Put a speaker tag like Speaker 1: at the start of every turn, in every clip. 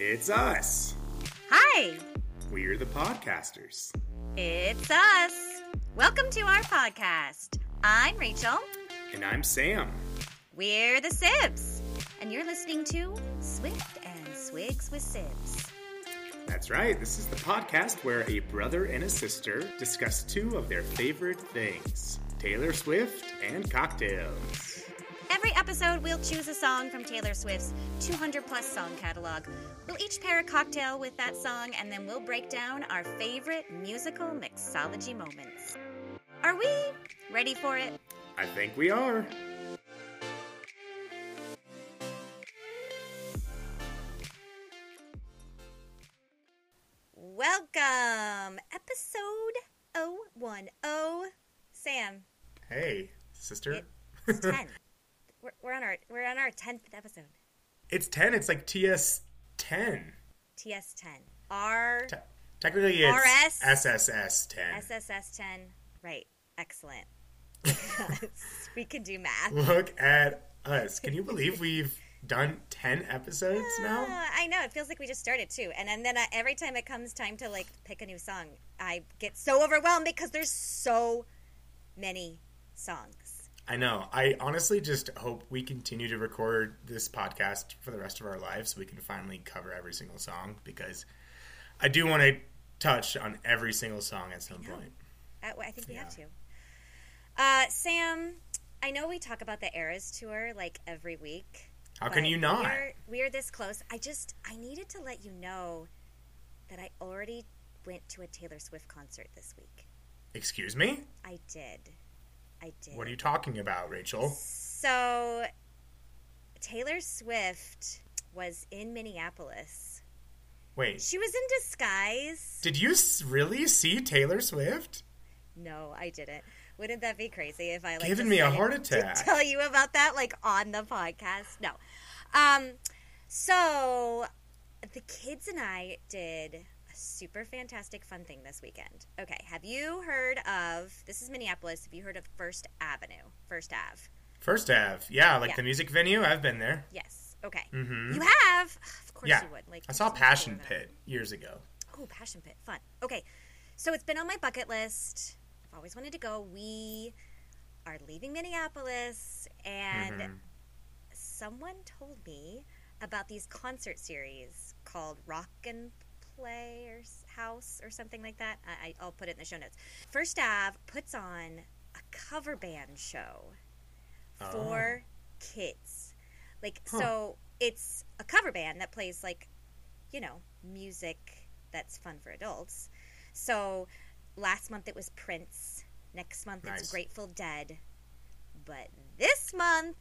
Speaker 1: It's us.
Speaker 2: Hi,
Speaker 1: We're the podcasters.
Speaker 2: it's us. Welcome to our podcast. I'm Rachel.
Speaker 1: And I'm Sam.
Speaker 2: We're the Sibs. And you're listening to Swift and Swigs with Sibs.
Speaker 1: That's right, this is the podcast where a brother and a sister discuss two of their favorite things Taylor Swift and cocktails.
Speaker 2: Every episode, we'll choose a song from Taylor Swift's 200 plus song catalog. We'll each pair a cocktail with that song, and then we'll break down our favorite musical mixology moments. Are we ready for it?
Speaker 1: I think we are.
Speaker 2: Welcome! Episode 010. Sam,
Speaker 1: Hey, sister.
Speaker 2: it's 10. we're, on our we're on our 10th episode.
Speaker 1: It's 10. It's like TS 10.
Speaker 2: TS10. R
Speaker 1: Te- technically, it's
Speaker 2: RS?
Speaker 1: SSS 10.
Speaker 2: SSS 10. Right. Excellent. we can do math.
Speaker 1: Look at us. Can you believe we've done 10 episodes now?
Speaker 2: Uh, I know. It feels like we just started too. And, and then uh, every time it comes time to like pick a new song, I get so overwhelmed because there's so many songs.
Speaker 1: I know. I honestly just hope we continue to record this podcast for the rest of our lives so we can finally cover every single song because I do want to touch on every single song at some
Speaker 2: know.
Speaker 1: point.
Speaker 2: I think we have to. Uh, Sam, I know we talk about the Eras tour like every week.
Speaker 1: How can you not?
Speaker 2: We're, we're this close. I just I needed to let you know that I already went to a Taylor Swift concert this week.
Speaker 1: Excuse me?
Speaker 2: I did. I did.
Speaker 1: What are you talking about, Rachel?
Speaker 2: So, Taylor Swift was in Minneapolis.
Speaker 1: Wait,
Speaker 2: She was in disguise.
Speaker 1: did you really see Taylor Swift?
Speaker 2: No, I didn't. Wouldn't that be crazy if I like
Speaker 1: Giving me a heart
Speaker 2: to
Speaker 1: attack.
Speaker 2: tell you about that like on the podcast? No. Um. So, the kids and I did super fantastic fun thing this weekend. Okay, have you heard of? This is Minneapolis. Have you heard of First Avenue? First Ave.
Speaker 1: First Ave. Yeah, like
Speaker 2: Yeah.
Speaker 1: the music venue. I've been there.
Speaker 2: Yes. Okay.
Speaker 1: Mm-hmm.
Speaker 2: You have. Of course
Speaker 1: Yeah.
Speaker 2: you would. Like
Speaker 1: I saw Passion. Pit years ago.
Speaker 2: Oh, Passion Pit, fun. Okay, so it's been on my bucket list. I've always wanted to go. We are leaving Minneapolis, and
Speaker 1: Mhm.
Speaker 2: someone told me about these concert series called Rock and Play or House or something like that. I, I- I'll put it in the show notes. First Ave puts on a cover band show for oh. kids. Like,
Speaker 1: Huh.
Speaker 2: so it's a cover band that plays, like, you know, music that's fun for adults. So last month it was Prince. Next month
Speaker 1: Nice.
Speaker 2: it's Grateful Dead. But this month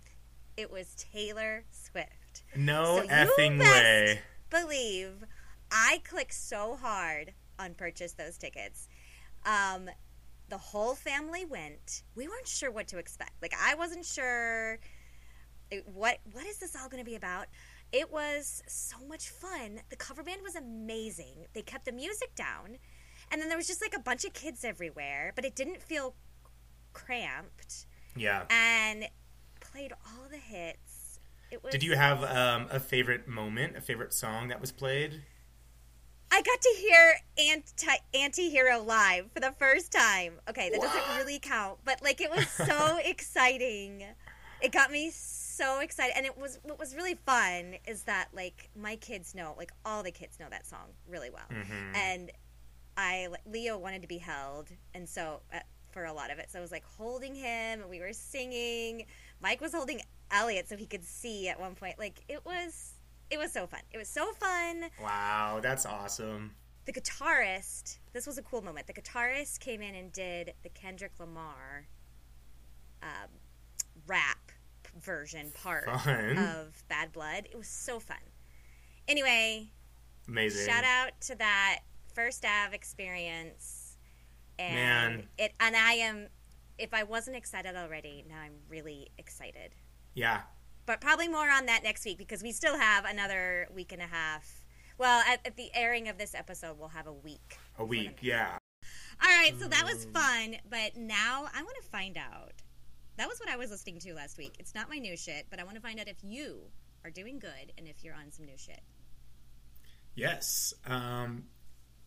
Speaker 2: it was Taylor Swift.
Speaker 1: No
Speaker 2: So
Speaker 1: effing way.
Speaker 2: Believe I clicked so hard on purchase those tickets. Um, the whole family went. We weren't sure what to expect. Like I wasn't sure what what is this all going to be about. It was so much fun. The cover band was amazing. They kept the music down, and then there was just like a bunch of kids everywhere, but it didn't feel cramped
Speaker 1: Yeah.
Speaker 2: and played all the hits. It was
Speaker 1: Did you have um, a favorite moment, a favorite song that was played?
Speaker 2: I got to hear anti anti-hero live for the first time. Okay, that
Speaker 1: What?
Speaker 2: doesn't really count, but like it was so exciting. It got me so excited and it was what was really fun is that like my kids know, like all the kids know that song really well.
Speaker 1: Mhm.
Speaker 2: And I Leo wanted to be held and so uh, for a lot of it. So I was like holding him and we were singing. Mike was holding Elliot so he could see at one point. Like it was it was so fun. It was so fun
Speaker 1: Wow, that's awesome.
Speaker 2: the guitarist this was a cool moment the guitarist came in and did the kendrick lamar um, rap version part
Speaker 1: Fun.
Speaker 2: of bad blood it was so fun anyway
Speaker 1: Amazing.
Speaker 2: shout out to that first av experience and
Speaker 1: Man.
Speaker 2: it and i am if i wasn't excited already now i'm really excited
Speaker 1: Yeah.
Speaker 2: But probably more on that next week because we still have another week and a half. Well, at, at the airing of this episode, we'll have a week.
Speaker 1: A week. Yeah.
Speaker 2: All right, so that was fun, but now I want to find out. That was what I was listening to last week. It's not my new shit, but I want to find out if you are doing good and if you're on some new shit.
Speaker 1: Yes. Um,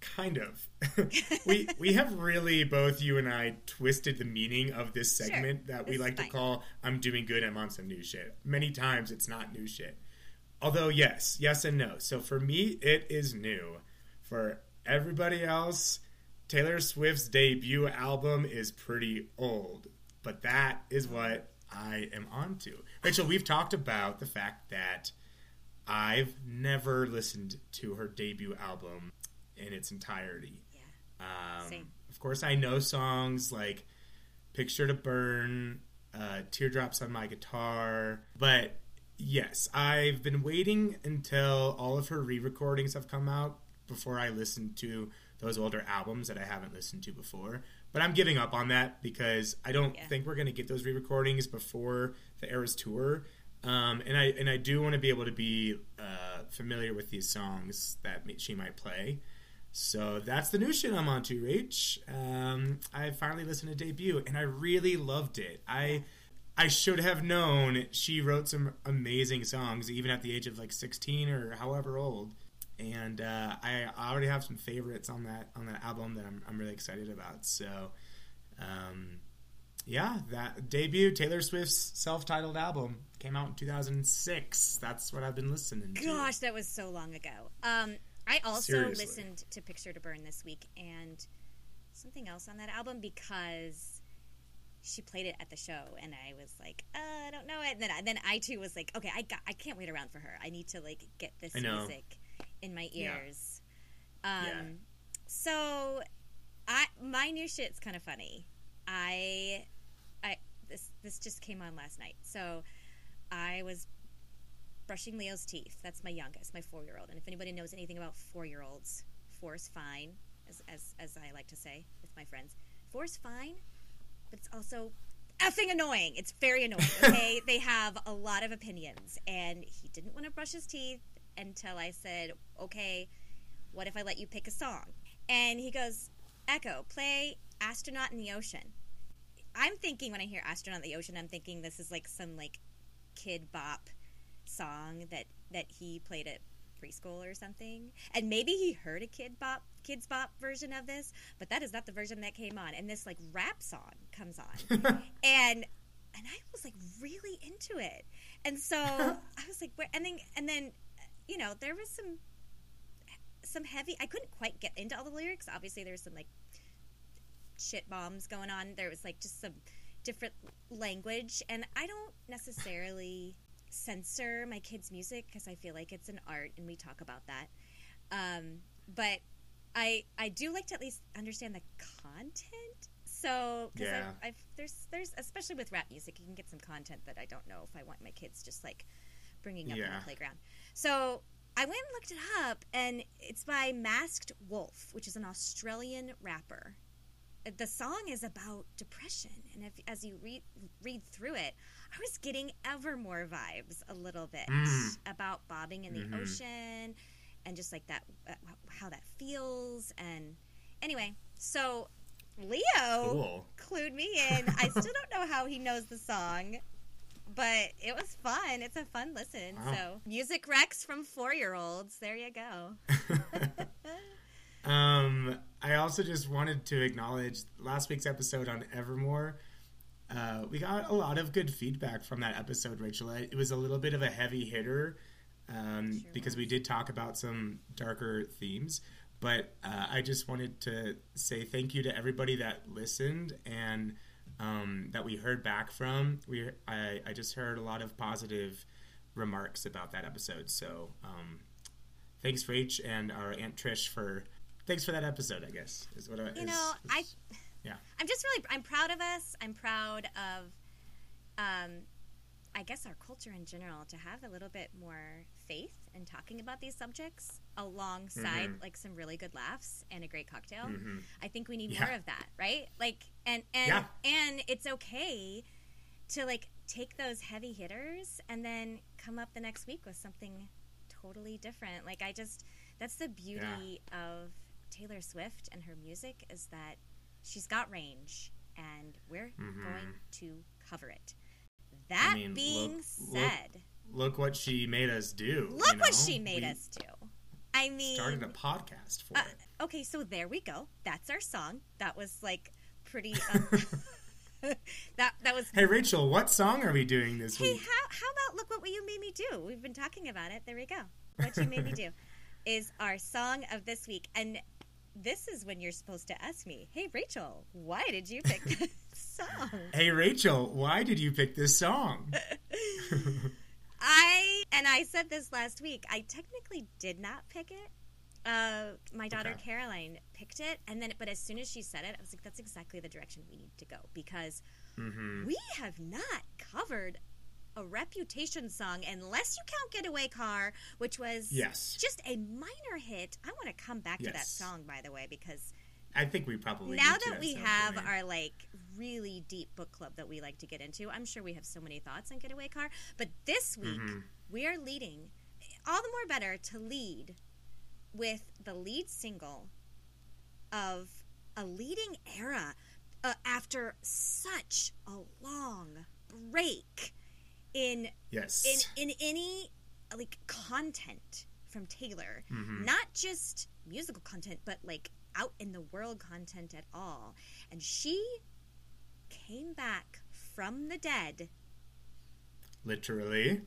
Speaker 1: kind of. we we have really both you and I twisted the meaning of this
Speaker 2: Sure.
Speaker 1: segment that we like to call "I'm doing good. I'm on some new shit." Many times it's not new shit. Although yes, yes and no. So for me, it is new. For everybody else, Taylor Swift's debut album is pretty old, but that is what I am onto. Rachel, we've talked about the fact that I've never listened to her debut album in its entirety.
Speaker 2: Yeah.
Speaker 1: Um,
Speaker 2: Same.
Speaker 1: Of course, I know songs like Picture to Burn, uh, Teardrops on My Guitar, but yes, I've been waiting until all of her re recordings have come out before I listen to those older albums that I haven't listened to before. But I'm giving up on that because I don't
Speaker 2: Yeah.
Speaker 1: think we're going to get those re recordings before the Eras tour. Um, and I and I do want to be able to be uh, familiar with these songs that she might play. So that's the new shit I'm on to, Rach. Um, I finally listened to debut, and I really loved it. I I should have known she wrote some amazing songs, even at the age of like 16 or however old. And uh, I already have some favorites on that on that album that I'm I'm really excited about. So, um, yeah, that debut Taylor Swift's self-titled album came out in 2006. That's what I've been listening to.
Speaker 2: Gosh, that was so long ago. Um, I also
Speaker 1: Seriously.
Speaker 2: listened to Picture to Burn this week and something else on that album because she played it at the show, and I was like, uh, I don't know it. And then, I, then I too was like, okay, I got, I can't wait around for her. I need to like get this music in my
Speaker 1: Yeah.
Speaker 2: ears. Um,
Speaker 1: Yeah.
Speaker 2: so I my new shit's kind of funny. I, I this this just came on last night, so I was brushing Leo's teeth. That's my youngest, my four year old. And if anybody knows anything about four year olds, four is fine, as, as, as I like to say with my friends. Four is fine, but it's also effing annoying. It's very annoying. Okay, they have a lot of opinions, and he didn't want to brush his teeth until I said, "Okay, what if I let you pick a song?" And he goes, "Echo, play Astronaut in the Ocean." I'm thinking when I hear Astronaut in the Ocean, I'm thinking this is like some like kid bop song that that he played at preschool or something. And maybe he heard a kid bop Kidz Bop version of this but that is not the version that came on. And this like rap song comes on. And and i was like really into it. And so i was like where and then and then you know there was some some heavy i couldn't quite get into all the lyrics. Obviously there's some like shit bombs going on. There was like just some different language. And i don't necessarily censor my kids music because i feel like it's an art and we talk about that um, but i i do like to at least understand the content so because
Speaker 1: Yeah.
Speaker 2: I've, I've there's there's especially with rap music you can get some content that i don't know if i want my kids just like bringing up in
Speaker 1: Yeah.
Speaker 2: the playground so i went and looked it up and it's by masked wolf which is an australian rapper the song is about depression and if as you read read through it i was getting ever more vibes a little bit
Speaker 1: Mm.
Speaker 2: about bobbing in the
Speaker 1: Mhm.
Speaker 2: ocean and just like that uh, how that feels and anyway so leo
Speaker 1: Cool.
Speaker 2: clued me in i still don't know how he knows the song but it was fun it's a fun listen
Speaker 1: Wow.
Speaker 2: so music recs from four year olds there you go
Speaker 1: um, I also just wanted to acknowledge last week's episode on Evermore. Uh, we got a lot of good feedback from that episode, Rachel. It was a little bit of a heavy hitter um,
Speaker 2: Sure
Speaker 1: because we did talk about some darker themes. But uh, I just wanted to say thank you to everybody that listened and um, that we heard back from. We I, I just heard a lot of positive remarks about that episode. So um, thanks, Rach, and our Aunt Trish for thanks for that episode. I guess is what I.
Speaker 2: you
Speaker 1: is-
Speaker 2: know i
Speaker 1: yeah.
Speaker 2: i'm just really i'm proud of us i'm proud of um i guess our culture in general to have a little bit more faith in talking about these subjects alongside
Speaker 1: Mhm.
Speaker 2: like some really good laughs and a great cocktail
Speaker 1: Mhm.
Speaker 2: i think we need
Speaker 1: Yeah.
Speaker 2: more of that right like and and
Speaker 1: Yeah.
Speaker 2: and it's okay to like take those heavy hitters and then come up the next week with something totally different like i just that's the beauty of taylor swift and her music is that she's got range and we're
Speaker 1: Mhm.
Speaker 2: going to cover it that
Speaker 1: mean,
Speaker 2: being
Speaker 1: look- look-
Speaker 2: said
Speaker 1: Look what she made us do.
Speaker 2: look,
Speaker 1: you
Speaker 2: what she made
Speaker 1: We-
Speaker 2: us do I mean,
Speaker 1: started a podcast for
Speaker 2: uh,
Speaker 1: it.
Speaker 2: okay, so there we go. That's our song. That was like pretty. Um, that that was.
Speaker 1: Hey Rachel, what song are we doing this
Speaker 2: Hey,
Speaker 1: week?
Speaker 2: Hey, how how about look what you made me do? We've been talking about it. There we go. What you made me do is our song of this week, and this is when you're supposed to ask me, "Hey Rachel, why did you pick this song?"
Speaker 1: Hey Rachel, why did you pick this song?
Speaker 2: I and I said this last week. I technically did not pick it. Uh, my daughter
Speaker 1: Okay.
Speaker 2: Caroline picked it, and then but as soon as she said it, I was like, "That's exactly the direction we need to go," because
Speaker 1: hmm
Speaker 2: we have not covered a reputation song unless you count Getaway Car, which was
Speaker 1: Yes.
Speaker 2: just a minor hit. I want to come back to that song, by the way, because
Speaker 1: I think we probably
Speaker 2: now that
Speaker 1: at
Speaker 2: we have
Speaker 1: point.
Speaker 2: our like really deep book club that we like to get into, I'm sure we have so many thoughts on Getaway Car. But this week
Speaker 1: Mhm.
Speaker 2: we are leading, all the more better to lead with the lead single of a leading era uh, after such a long break in
Speaker 1: yes,
Speaker 2: in in any like content from Taylor,
Speaker 1: Mhm.
Speaker 2: not just musical content, but like out in the world content at all. And she came back from the dead.
Speaker 1: literally.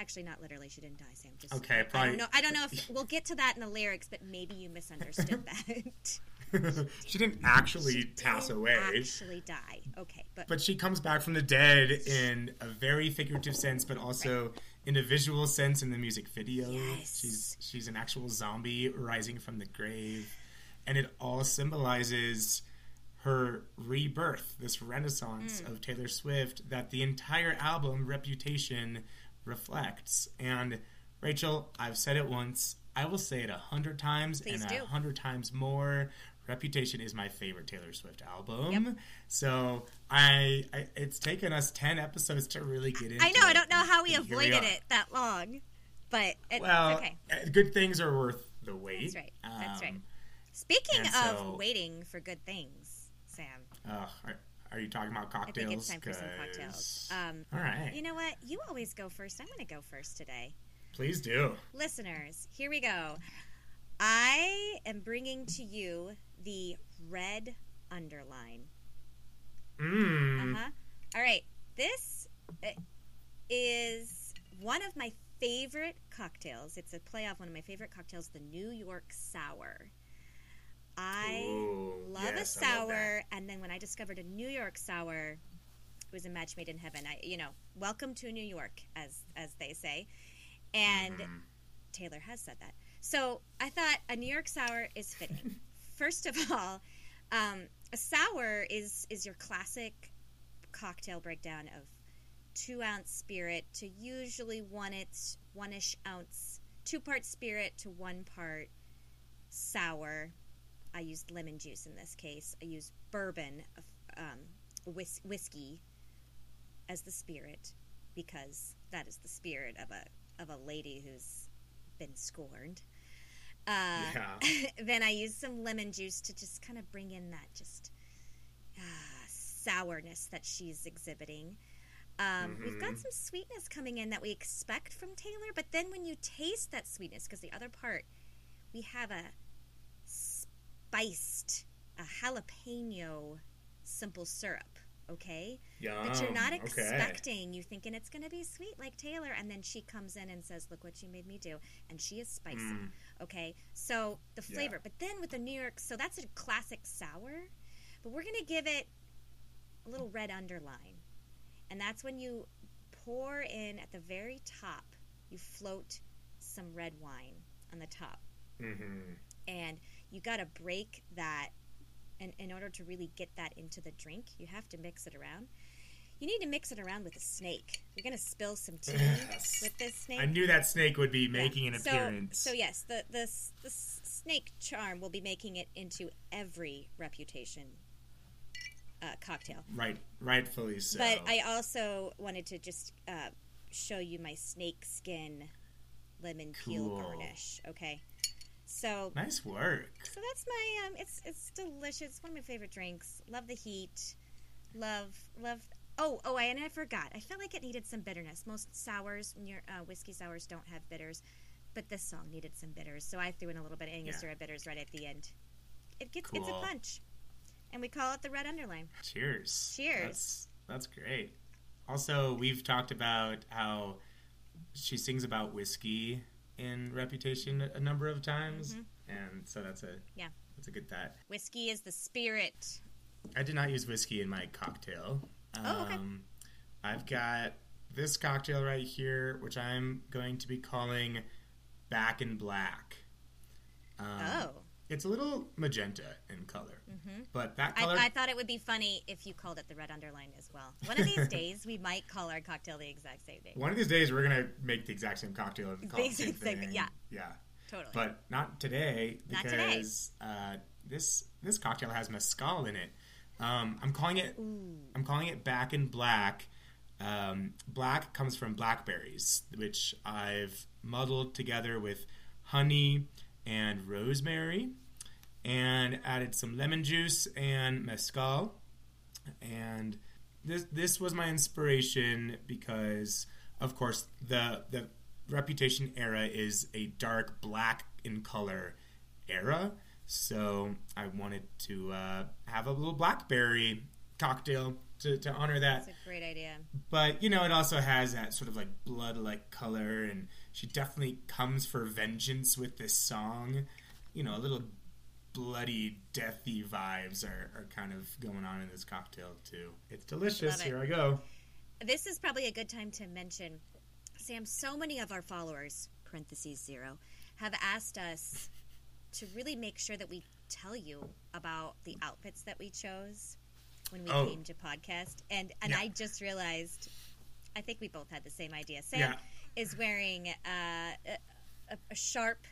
Speaker 2: Actually, not literally. She didn't die, Sam. Just
Speaker 1: Okay,
Speaker 2: I
Speaker 1: probably-
Speaker 2: don't know. I don't know if we'll get to that in the lyrics, but maybe you misunderstood that.
Speaker 1: she didn't actually
Speaker 2: She
Speaker 1: pass
Speaker 2: didn't
Speaker 1: away.
Speaker 2: Actually, die. Okay, but
Speaker 1: But she comes back from the dead in a very figurative sense, but also in a visual sense in the music video.
Speaker 2: Yes.
Speaker 1: She's she's an actual zombie rising from the grave, and it all symbolizes her rebirth, this renaissance
Speaker 2: Mm.
Speaker 1: of Taylor Swift that the entire album Reputation reflects. And Rachel, I've said it once, I will say it a hundred times
Speaker 2: Please
Speaker 1: and a hundred times more. Reputation is my favorite Taylor Swift album.
Speaker 2: Yep.
Speaker 1: So I, I, it's taken us ten episodes to really get into.
Speaker 2: I know. I don't know how we avoided
Speaker 1: are.
Speaker 2: it that long, but it,
Speaker 1: Well,
Speaker 2: it's okay.
Speaker 1: uh, good things are worth the wait.
Speaker 2: That's right. That's right.
Speaker 1: Um,
Speaker 2: Speaking of
Speaker 1: so-
Speaker 2: waiting for good things, Sam,
Speaker 1: ugh, are, are you talking about cocktails?
Speaker 2: I think it's time for some cocktails. Um,
Speaker 1: All right.
Speaker 2: you know what? You always go first. I'm going to go first today.
Speaker 1: Please do.
Speaker 2: Listeners, here we go. I am bringing to you the red underline.
Speaker 1: Mmm.
Speaker 2: Uh huh. All right. This uh, is one of my favorite cocktails. It's a play off one of my favorite cocktails, the New York Sour. I
Speaker 1: Ooh,
Speaker 2: love
Speaker 1: yes,
Speaker 2: a
Speaker 1: I love
Speaker 2: sour, and then when I discovered a New York sour, it was a match made in heaven. I, you know, welcome to New York, as as they say, and
Speaker 1: Mhm.
Speaker 2: Taylor has said that. So I thought a New York sour is fitting. First of all, um, a sour is is your classic cocktail breakdown of two ounce spirit to usually one it's one ish ounce, two part spirit to one part sour. I used lemon juice in this case. I used bourbon, um, whis- whiskey, as the spirit because that is the spirit of a of a lady who's been scorned. Uh,
Speaker 1: Yeah.
Speaker 2: then I used some lemon juice to just kind of bring in that just uh, sourness that she's exhibiting. Um, We've got
Speaker 1: Mhm.
Speaker 2: some sweetness coming in that we expect from Taylor, but then when you taste that sweetness, because the other part, we have a spiced, a jalapeno simple syrup, okay? that you're not
Speaker 1: Yum, okay.
Speaker 2: expecting. You thinking it's going to be sweet like Taylor, and then she comes in and says, "Look what you made me do," and she is spicy.
Speaker 1: Mm.
Speaker 2: Okay, so the
Speaker 1: Yeah.
Speaker 2: flavor, but then with the New York, so that's a classic sour, but we're going to give it a little red underline, and that's when you pour in at the very top. You float some red wine on the top
Speaker 1: Mhm.
Speaker 2: and you got to break that and in order to really get that into the drink you have to mix it around you need to mix it around with a snake you're going to spill some tea with this snake
Speaker 1: I knew that snake would be
Speaker 2: Yeah.
Speaker 1: making an
Speaker 2: so,
Speaker 1: appearance.
Speaker 2: so yes the, the the snake charm will be making it into every reputation uh, cocktail
Speaker 1: Right, rightfully so.
Speaker 2: but i also wanted to just uh, show you my snake skin lemon peel garnish okay so
Speaker 1: nice work.
Speaker 2: So that's my um. It's it's delicious. One of my favorite drinks. Love the heat. Love love. Oh oh. I and I forgot. I felt like it needed some bitterness. Most sours, your uh, whiskey sours, don't have bitters, but this song needed some bitters, so I threw in a little bit of Angostura bitters right at the end. It gets it's a punch, and we call it the red underline.
Speaker 1: Cheers.
Speaker 2: Cheers.
Speaker 1: That's, that's great. Also, we've talked about how she sings about whiskey in Reputation a number of times, and so that's a
Speaker 2: Mm-hmm. Yeah.
Speaker 1: that's a good that.
Speaker 2: Whiskey is the spirit.
Speaker 1: I did not use whiskey in my cocktail.
Speaker 2: Oh, okay.
Speaker 1: Um, I've got this cocktail right here, which I'm going to be calling Back in Black. Um,
Speaker 2: oh,
Speaker 1: It's a little magenta in color, but that
Speaker 2: I,
Speaker 1: color.
Speaker 2: I thought it would be funny if you called it the red underline as well. One of these days, we might call our cocktail the exact same thing.
Speaker 1: one of these days, we're gonna make the exact same cocktail and call the same thing.
Speaker 2: yeah.
Speaker 1: yeah.
Speaker 2: Totally.
Speaker 1: But not today
Speaker 2: Not
Speaker 1: because
Speaker 2: today.
Speaker 1: Uh, this this cocktail has mezcal in it. Um, I'm calling it
Speaker 2: Ooh.
Speaker 1: I'm calling it Back in Black. Um, black comes from blackberries, which I've muddled together with honey and rosemary, and added some lemon juice and mezcal. And this this was my inspiration because, of course, the the Reputation era is a dark black in color era. So I wanted to uh, have a little blackberry cocktail to, to honor that.
Speaker 2: That's a great idea.
Speaker 1: But you know, it also has that sort of like blood like color, and she definitely comes for vengeance with this song. You know, a little bloody, deathy vibes are, are kind of going on in this cocktail too. It's delicious.
Speaker 2: It.
Speaker 1: Here I go.
Speaker 2: This is probably a good time to mention, Sam. So many of our followers (parentheses zero) have asked us to really make sure that we tell you about the outfits that we chose when we
Speaker 1: Oh.
Speaker 2: came to podcast. And and
Speaker 1: Yeah.
Speaker 2: I just realized, I think we both had the same idea. Sam
Speaker 1: Yeah.
Speaker 2: is wearing uh, a, a, sharp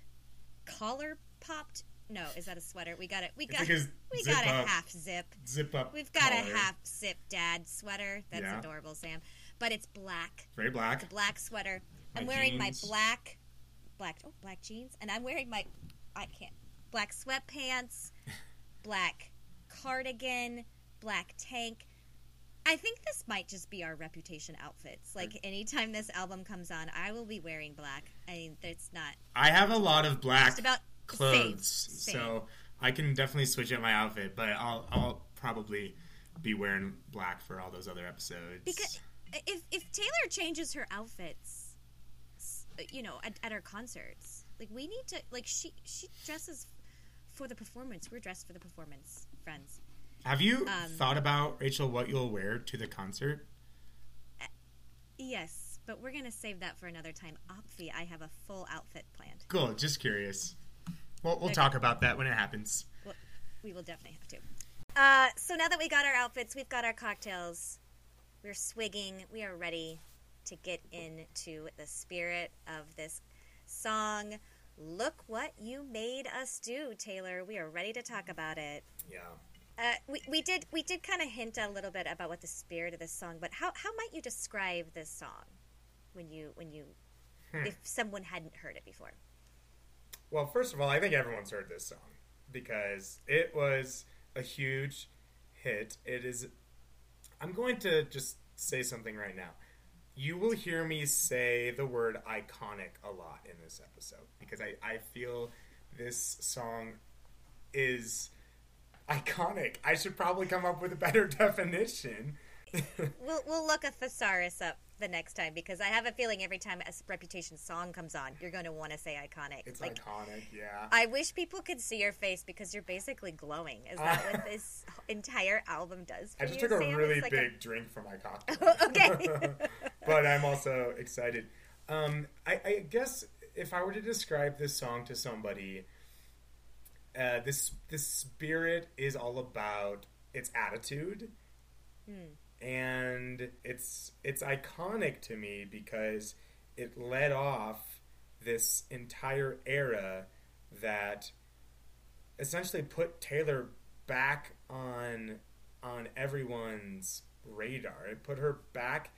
Speaker 2: collar popped. No, is that a sweater? We got it. We got we got a
Speaker 1: up.
Speaker 2: half zip.
Speaker 1: Zip up.
Speaker 2: We've got
Speaker 1: collar.
Speaker 2: a half zip dad sweater. That's
Speaker 1: Yeah.
Speaker 2: adorable, Sam. But it's black.
Speaker 1: Very black.
Speaker 2: It's a Black sweater.
Speaker 1: My
Speaker 2: I'm wearing
Speaker 1: jeans.
Speaker 2: my black black oh black jeans. And I'm wearing my I can't black sweatpants, black cardigan, black tank. I think this might just be our reputation outfits. Like anytime this album comes on, I will be wearing black. I mean, it's not
Speaker 1: I have a lot of black
Speaker 2: about
Speaker 1: clothes,
Speaker 2: Same, same.
Speaker 1: so I can definitely switch up my outfit. But I'll I'll probably be wearing black for all those other episodes.
Speaker 2: Because if if Taylor changes her outfits, you know, at, at our concerts, like we need to like she she dresses for the performance. We're dressed for the performance, friends.
Speaker 1: have you
Speaker 2: um,
Speaker 1: thought about Rachel what you'll wear to the concert?
Speaker 2: Yes, but we're gonna save that for another time. Opfi, I have a full outfit planned.
Speaker 1: Cool. Just curious. Well, we'll
Speaker 2: Okay.
Speaker 1: talk about that when it happens.
Speaker 2: We will definitely have to. Uh, so now that we got our outfits, we've got our cocktails. We're swigging. We are ready to get into the spirit of this song. Look what you made us do, Taylor. We are ready to talk about it.
Speaker 1: Yeah.
Speaker 2: Uh, we, we did we did kind of hint a little bit about what the spirit of this song, but how, how might you describe this song when you when you
Speaker 1: Hmm.
Speaker 2: if someone hadn't heard it before?
Speaker 1: Well, first of all, I think everyone's heard this song because it was a huge hit. It is. I'm going to just say something right now. You will hear me say the word iconic a lot in this episode because I, I feel this song is iconic. I should probably come up with a better definition.
Speaker 2: We'll we'll look a thesaurus up the next time because I have a feeling every time a reputation song comes on, you're going to want to say iconic.
Speaker 1: it's
Speaker 2: like
Speaker 1: iconic, yeah.
Speaker 2: I wish people could see your face because you're basically glowing. Is that what this entire album does? For
Speaker 1: I just
Speaker 2: you,
Speaker 1: took a
Speaker 2: Sam?
Speaker 1: really
Speaker 2: like
Speaker 1: big drink from my cocktail.
Speaker 2: Okay.
Speaker 1: But I'm also excited. Um, I, I guess if I were to describe this song to somebody, uh, this this spirit is all about its attitude,
Speaker 2: Hmm.
Speaker 1: and it's it's iconic to me because it led off this entire era that essentially put Taylor back on on everyone's radar. It put her back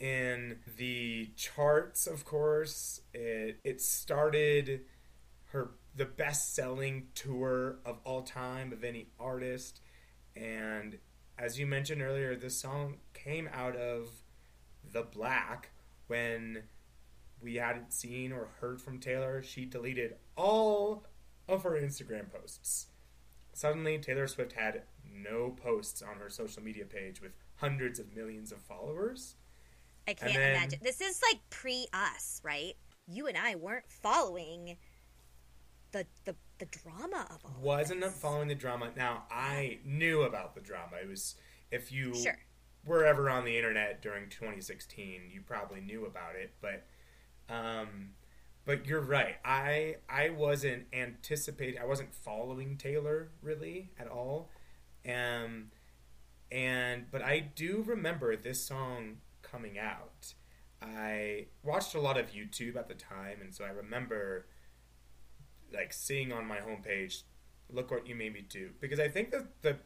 Speaker 1: in the charts, of course. It it started her the best selling tour of all time of any artist. And as you mentioned earlier, this song came out of the black when we hadn't seen or heard from Taylor, she deleted all of her Instagram posts. Suddenly, Taylor Swift had no posts on her social media page with hundreds of millions of followers.
Speaker 2: I can't
Speaker 1: then-
Speaker 2: imagine. This is like pre us, right? You and I weren't following the the, the drama of all.
Speaker 1: Wasn't
Speaker 2: this.
Speaker 1: following the drama. Now, I knew about the drama. It was, if you
Speaker 2: Sure.
Speaker 1: were ever on the internet during 2016, you probably knew about it. But, um, but you're right. I I wasn't anticipating. I wasn't following Taylor really at all. Um, and but I do remember this song coming out. I watched a lot of YouTube at the time, and so I remember like seeing on my homepage, "Look what you made me do," because I think that the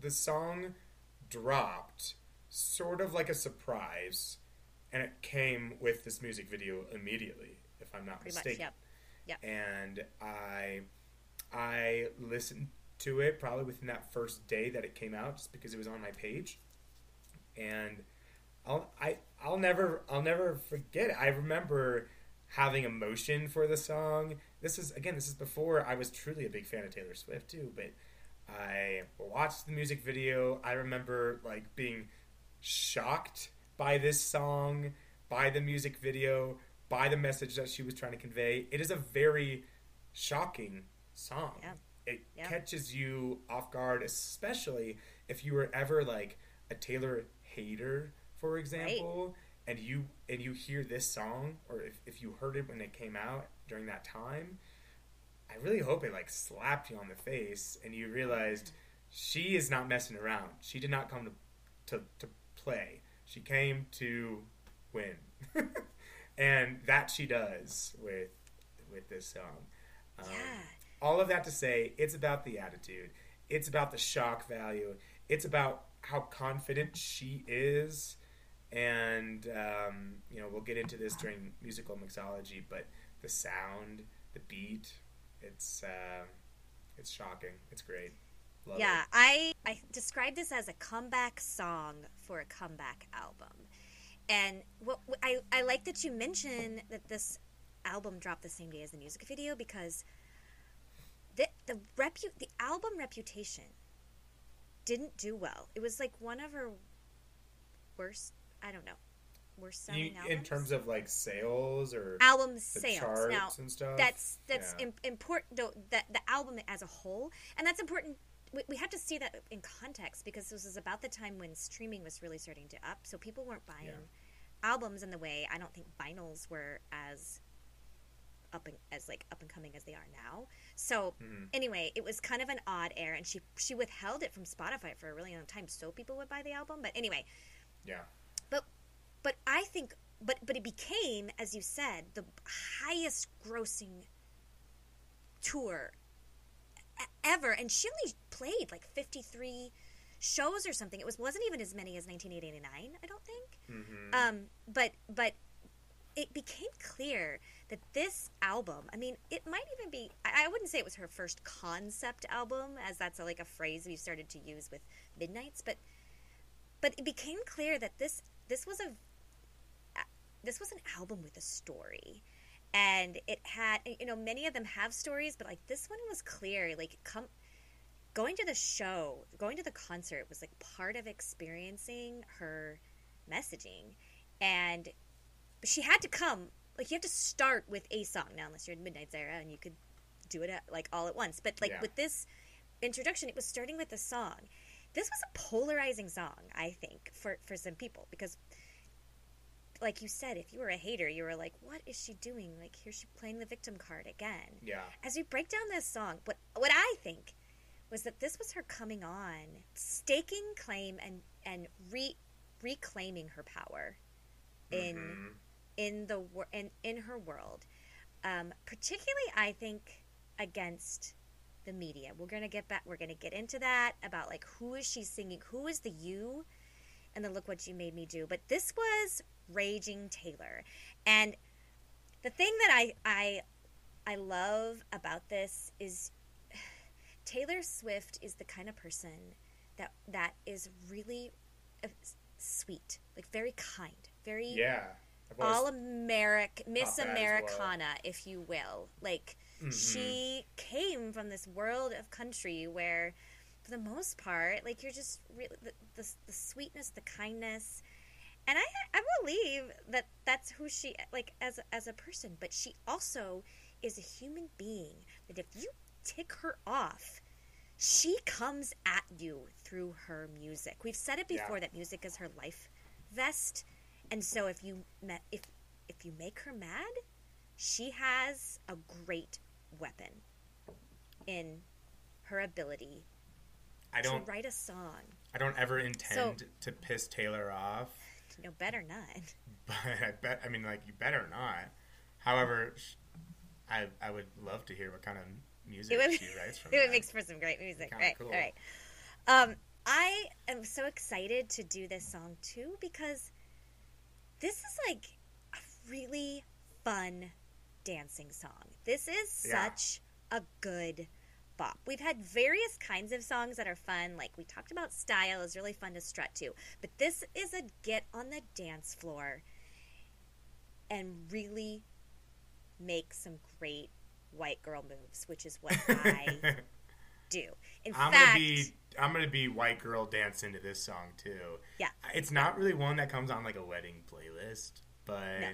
Speaker 1: the song dropped sort of like a surprise, and it came with this music video immediately, if I'm not
Speaker 2: Pretty much,
Speaker 1: mistaken.
Speaker 2: yep.
Speaker 1: And I I listened to it probably within that first day that it came out, just because it was on my page, and I'll I I'll never I'll never forget it. I remember having emotion for the song. This is again this is before I was truly a big fan of Taylor Swift too, but I watched the music video. I remember like being shocked by this song, by the music video, by the message that she was trying to convey. It is a very shocking song.
Speaker 2: Yeah.
Speaker 1: It
Speaker 2: Yeah.
Speaker 1: catches you off guard, especially if you were ever like a Taylor hater, for example, and you and you hear this song, or if, if you heard it when it came out during that time. I really hope it like slapped you on the face and you realized she is not messing around. She did not come to to, to play. She came to win, and that she does with with this song. Um,
Speaker 2: Yeah.
Speaker 1: All of that to say, it's about the attitude. It's about the shock value. It's about how confident she is, and um, you know we'll get into this during musical mixology. But the sound, the beat, it's uh, it's shocking. It's great. Love
Speaker 2: yeah,
Speaker 1: it.
Speaker 2: I I describe this as a comeback song for a comeback album, and what I I like that you mention that this album dropped the same day as the music video because the the repu- the album reputation didn't do well. It was like one of her worst. I don't know,
Speaker 1: You-
Speaker 2: selling albums
Speaker 1: in terms of like sales or
Speaker 2: album sales. Now
Speaker 1: and stuff.
Speaker 2: that's that's
Speaker 1: Yeah.
Speaker 2: im- important though that the album as a whole and that's important we, we have to see that in context because this was about the time when streaming was really starting to up so people weren't buying
Speaker 1: Yeah.
Speaker 2: albums in the way i don't think vinyls were as up and, as like up and coming as they are now so
Speaker 1: Mhm.
Speaker 2: anyway it was kind of an odd air and she she withheld it from spotify for a really long time so people would buy the album but anyway
Speaker 1: yeah.
Speaker 2: But I think, but but it became, as you said, the highest grossing tour ever, and she only played like fifty three shows or something. It was wasn't even as many as nineteen eighty nine. I don't think.
Speaker 1: hmm
Speaker 2: Um, but but it became clear that this album, I mean, it might even be, I, I wouldn't say it was her first concept album, as that's a, like a phrase we started to use with Midnights, but but it became clear that this this was a this was an album with a story. And it had you know many of them have stories but like this one was clear like come going to the show going to the concert was like part of experiencing her messaging. And she had to come like you have to start with a song. Now unless you're in Midnights era and you could do it at, like all at once. But like
Speaker 1: Yeah.
Speaker 2: with this introduction it was starting with a song. This was a polarizing song i think for for some people because like you said if you were a hater you were like what is she doing like here's she playing the victim card again
Speaker 1: Yeah.
Speaker 2: as we break down this song, what what I think was that this was her coming on, staking claim and and re, reclaiming her power in
Speaker 1: Mhm.
Speaker 2: in the wor- in in her world, um, particularly I think against the media. We're gonna get back. We're gonna get into that about like who is she singing? Who is the you? And then look what you made me do. But this was Raging Taylor, and the thing that I I I love about this is Taylor Swift is the kind of person that that is really uh, sweet, like very kind, very
Speaker 1: Yeah.
Speaker 2: all American Miss
Speaker 1: as well.
Speaker 2: Americana, if you will. Like
Speaker 1: Mhm.
Speaker 2: she came from this world of country where, for the most part, like you're just really the, the, the sweetness, the kindness, and I I believe that that's who she like as a- as a person. But she also is a human being that if you tick her off. She comes at you through her music. We've said it
Speaker 1: Yeah.
Speaker 2: before that music is her life vest, and so if you met if if you make her mad, she has a great weapon in her ability
Speaker 1: I don't.
Speaker 2: write a song.
Speaker 1: I don't ever intend to piss Taylor off,
Speaker 2: No, better not.
Speaker 1: but I bet. I mean, like you better not. However, I I would love to hear what kind of music
Speaker 2: would,
Speaker 1: she writes from.
Speaker 2: it would make for some great music. Right,
Speaker 1: cool.
Speaker 2: all right. Um, I am so excited to do this song too because this is like a really fun dancing song. This is
Speaker 1: Yeah.
Speaker 2: such a good bop. We've had various kinds of songs that are fun. Like we talked about style is really fun to strut to. But this is a get on the dance floor and really make some great white girl moves, which is what I do. In
Speaker 1: I'm
Speaker 2: fact,
Speaker 1: gonna be I'm gonna be white girl dance into this song too.
Speaker 2: Yeah.
Speaker 1: it's not really one that comes on like a wedding playlist, but
Speaker 2: No.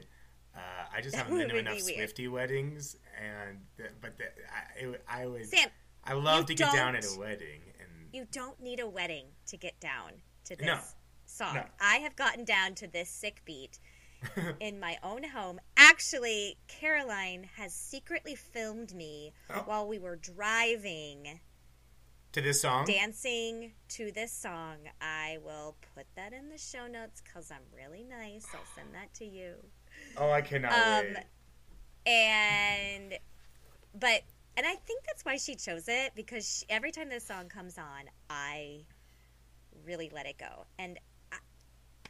Speaker 1: uh, I just
Speaker 2: That
Speaker 1: haven't been to enough. Swifty weddings, and but the, I, it, I would
Speaker 2: Sam,
Speaker 1: I love
Speaker 2: you
Speaker 1: to get down at a wedding, and
Speaker 2: you don't need a wedding to get down to this
Speaker 1: No.
Speaker 2: song.
Speaker 1: No.
Speaker 2: I have gotten down to this sick beat in my own home. Actually, Caroline has secretly filmed me
Speaker 1: Oh.
Speaker 2: while we were driving
Speaker 1: to this song.
Speaker 2: dancing to this song. I will put that in the show notes because I'm really nice. I'll send that to you.
Speaker 1: Oh, I cannot
Speaker 2: Um,
Speaker 1: wait.
Speaker 2: and but and I think that's why she chose it because she, every time this song comes on, I really let it go, and I,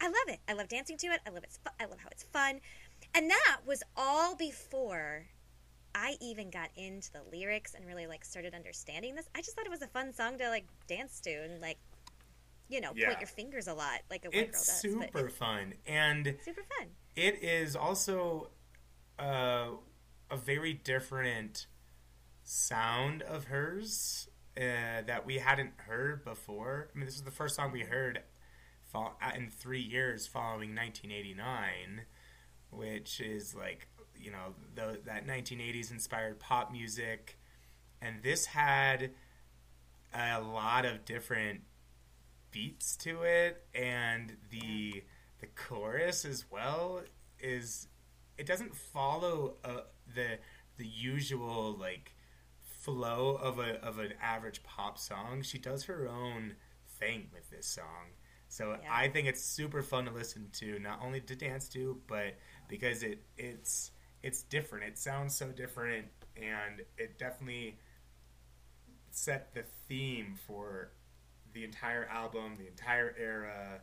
Speaker 2: I love it. I love dancing to it. I love it's. Fu- I love how it's fun, and that was all before I even got into the lyrics and really like started understanding this. I just thought it was a fun song to like dance to and like you know
Speaker 1: Yeah.
Speaker 2: point your fingers a lot like a white
Speaker 1: It's
Speaker 2: girl does.
Speaker 1: super fun, and
Speaker 2: super fun.
Speaker 1: it is also uh, a very different sound of hers uh, that we hadn't heard before. I mean, this is the first song we heard uh, in three years following 1989, which is like you know the, that 1980s inspired pop music, and this had a lot of different beats to it, and the the chorus as well is it doesn't follow uh, the the usual like flow of a of an average pop song. She does her own thing with this song. So
Speaker 2: Yeah.
Speaker 1: I think it's super fun to listen to, not only to dance to, but because it it's it's different. It sounds so different and it definitely set the theme for the entire album, the entire era,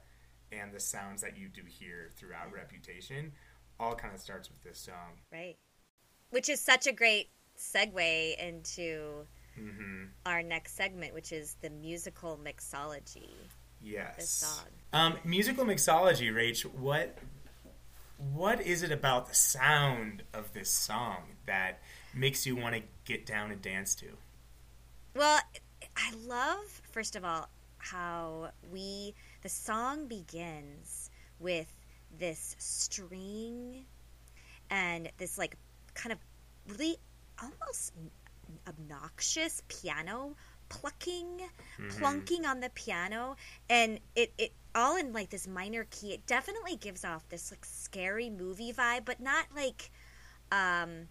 Speaker 1: and the sounds that you do hear throughout Reputation. All kind of starts with this song.
Speaker 2: Right. Which is such a great segue into
Speaker 1: hmm
Speaker 2: our next segment, which is the musical mixology.
Speaker 1: Yes. Um, musical mixology, Rach. What what is it about the sound of this song that makes you want to get down and dance to?
Speaker 2: Well, I love, first of all, how we, the song begins with this string and this, like, kind of really almost obnoxious piano plucking,
Speaker 1: Mm-hmm.
Speaker 2: plunking on the piano, and it, it all in like this minor key. It definitely gives off this like scary movie vibe, but not like um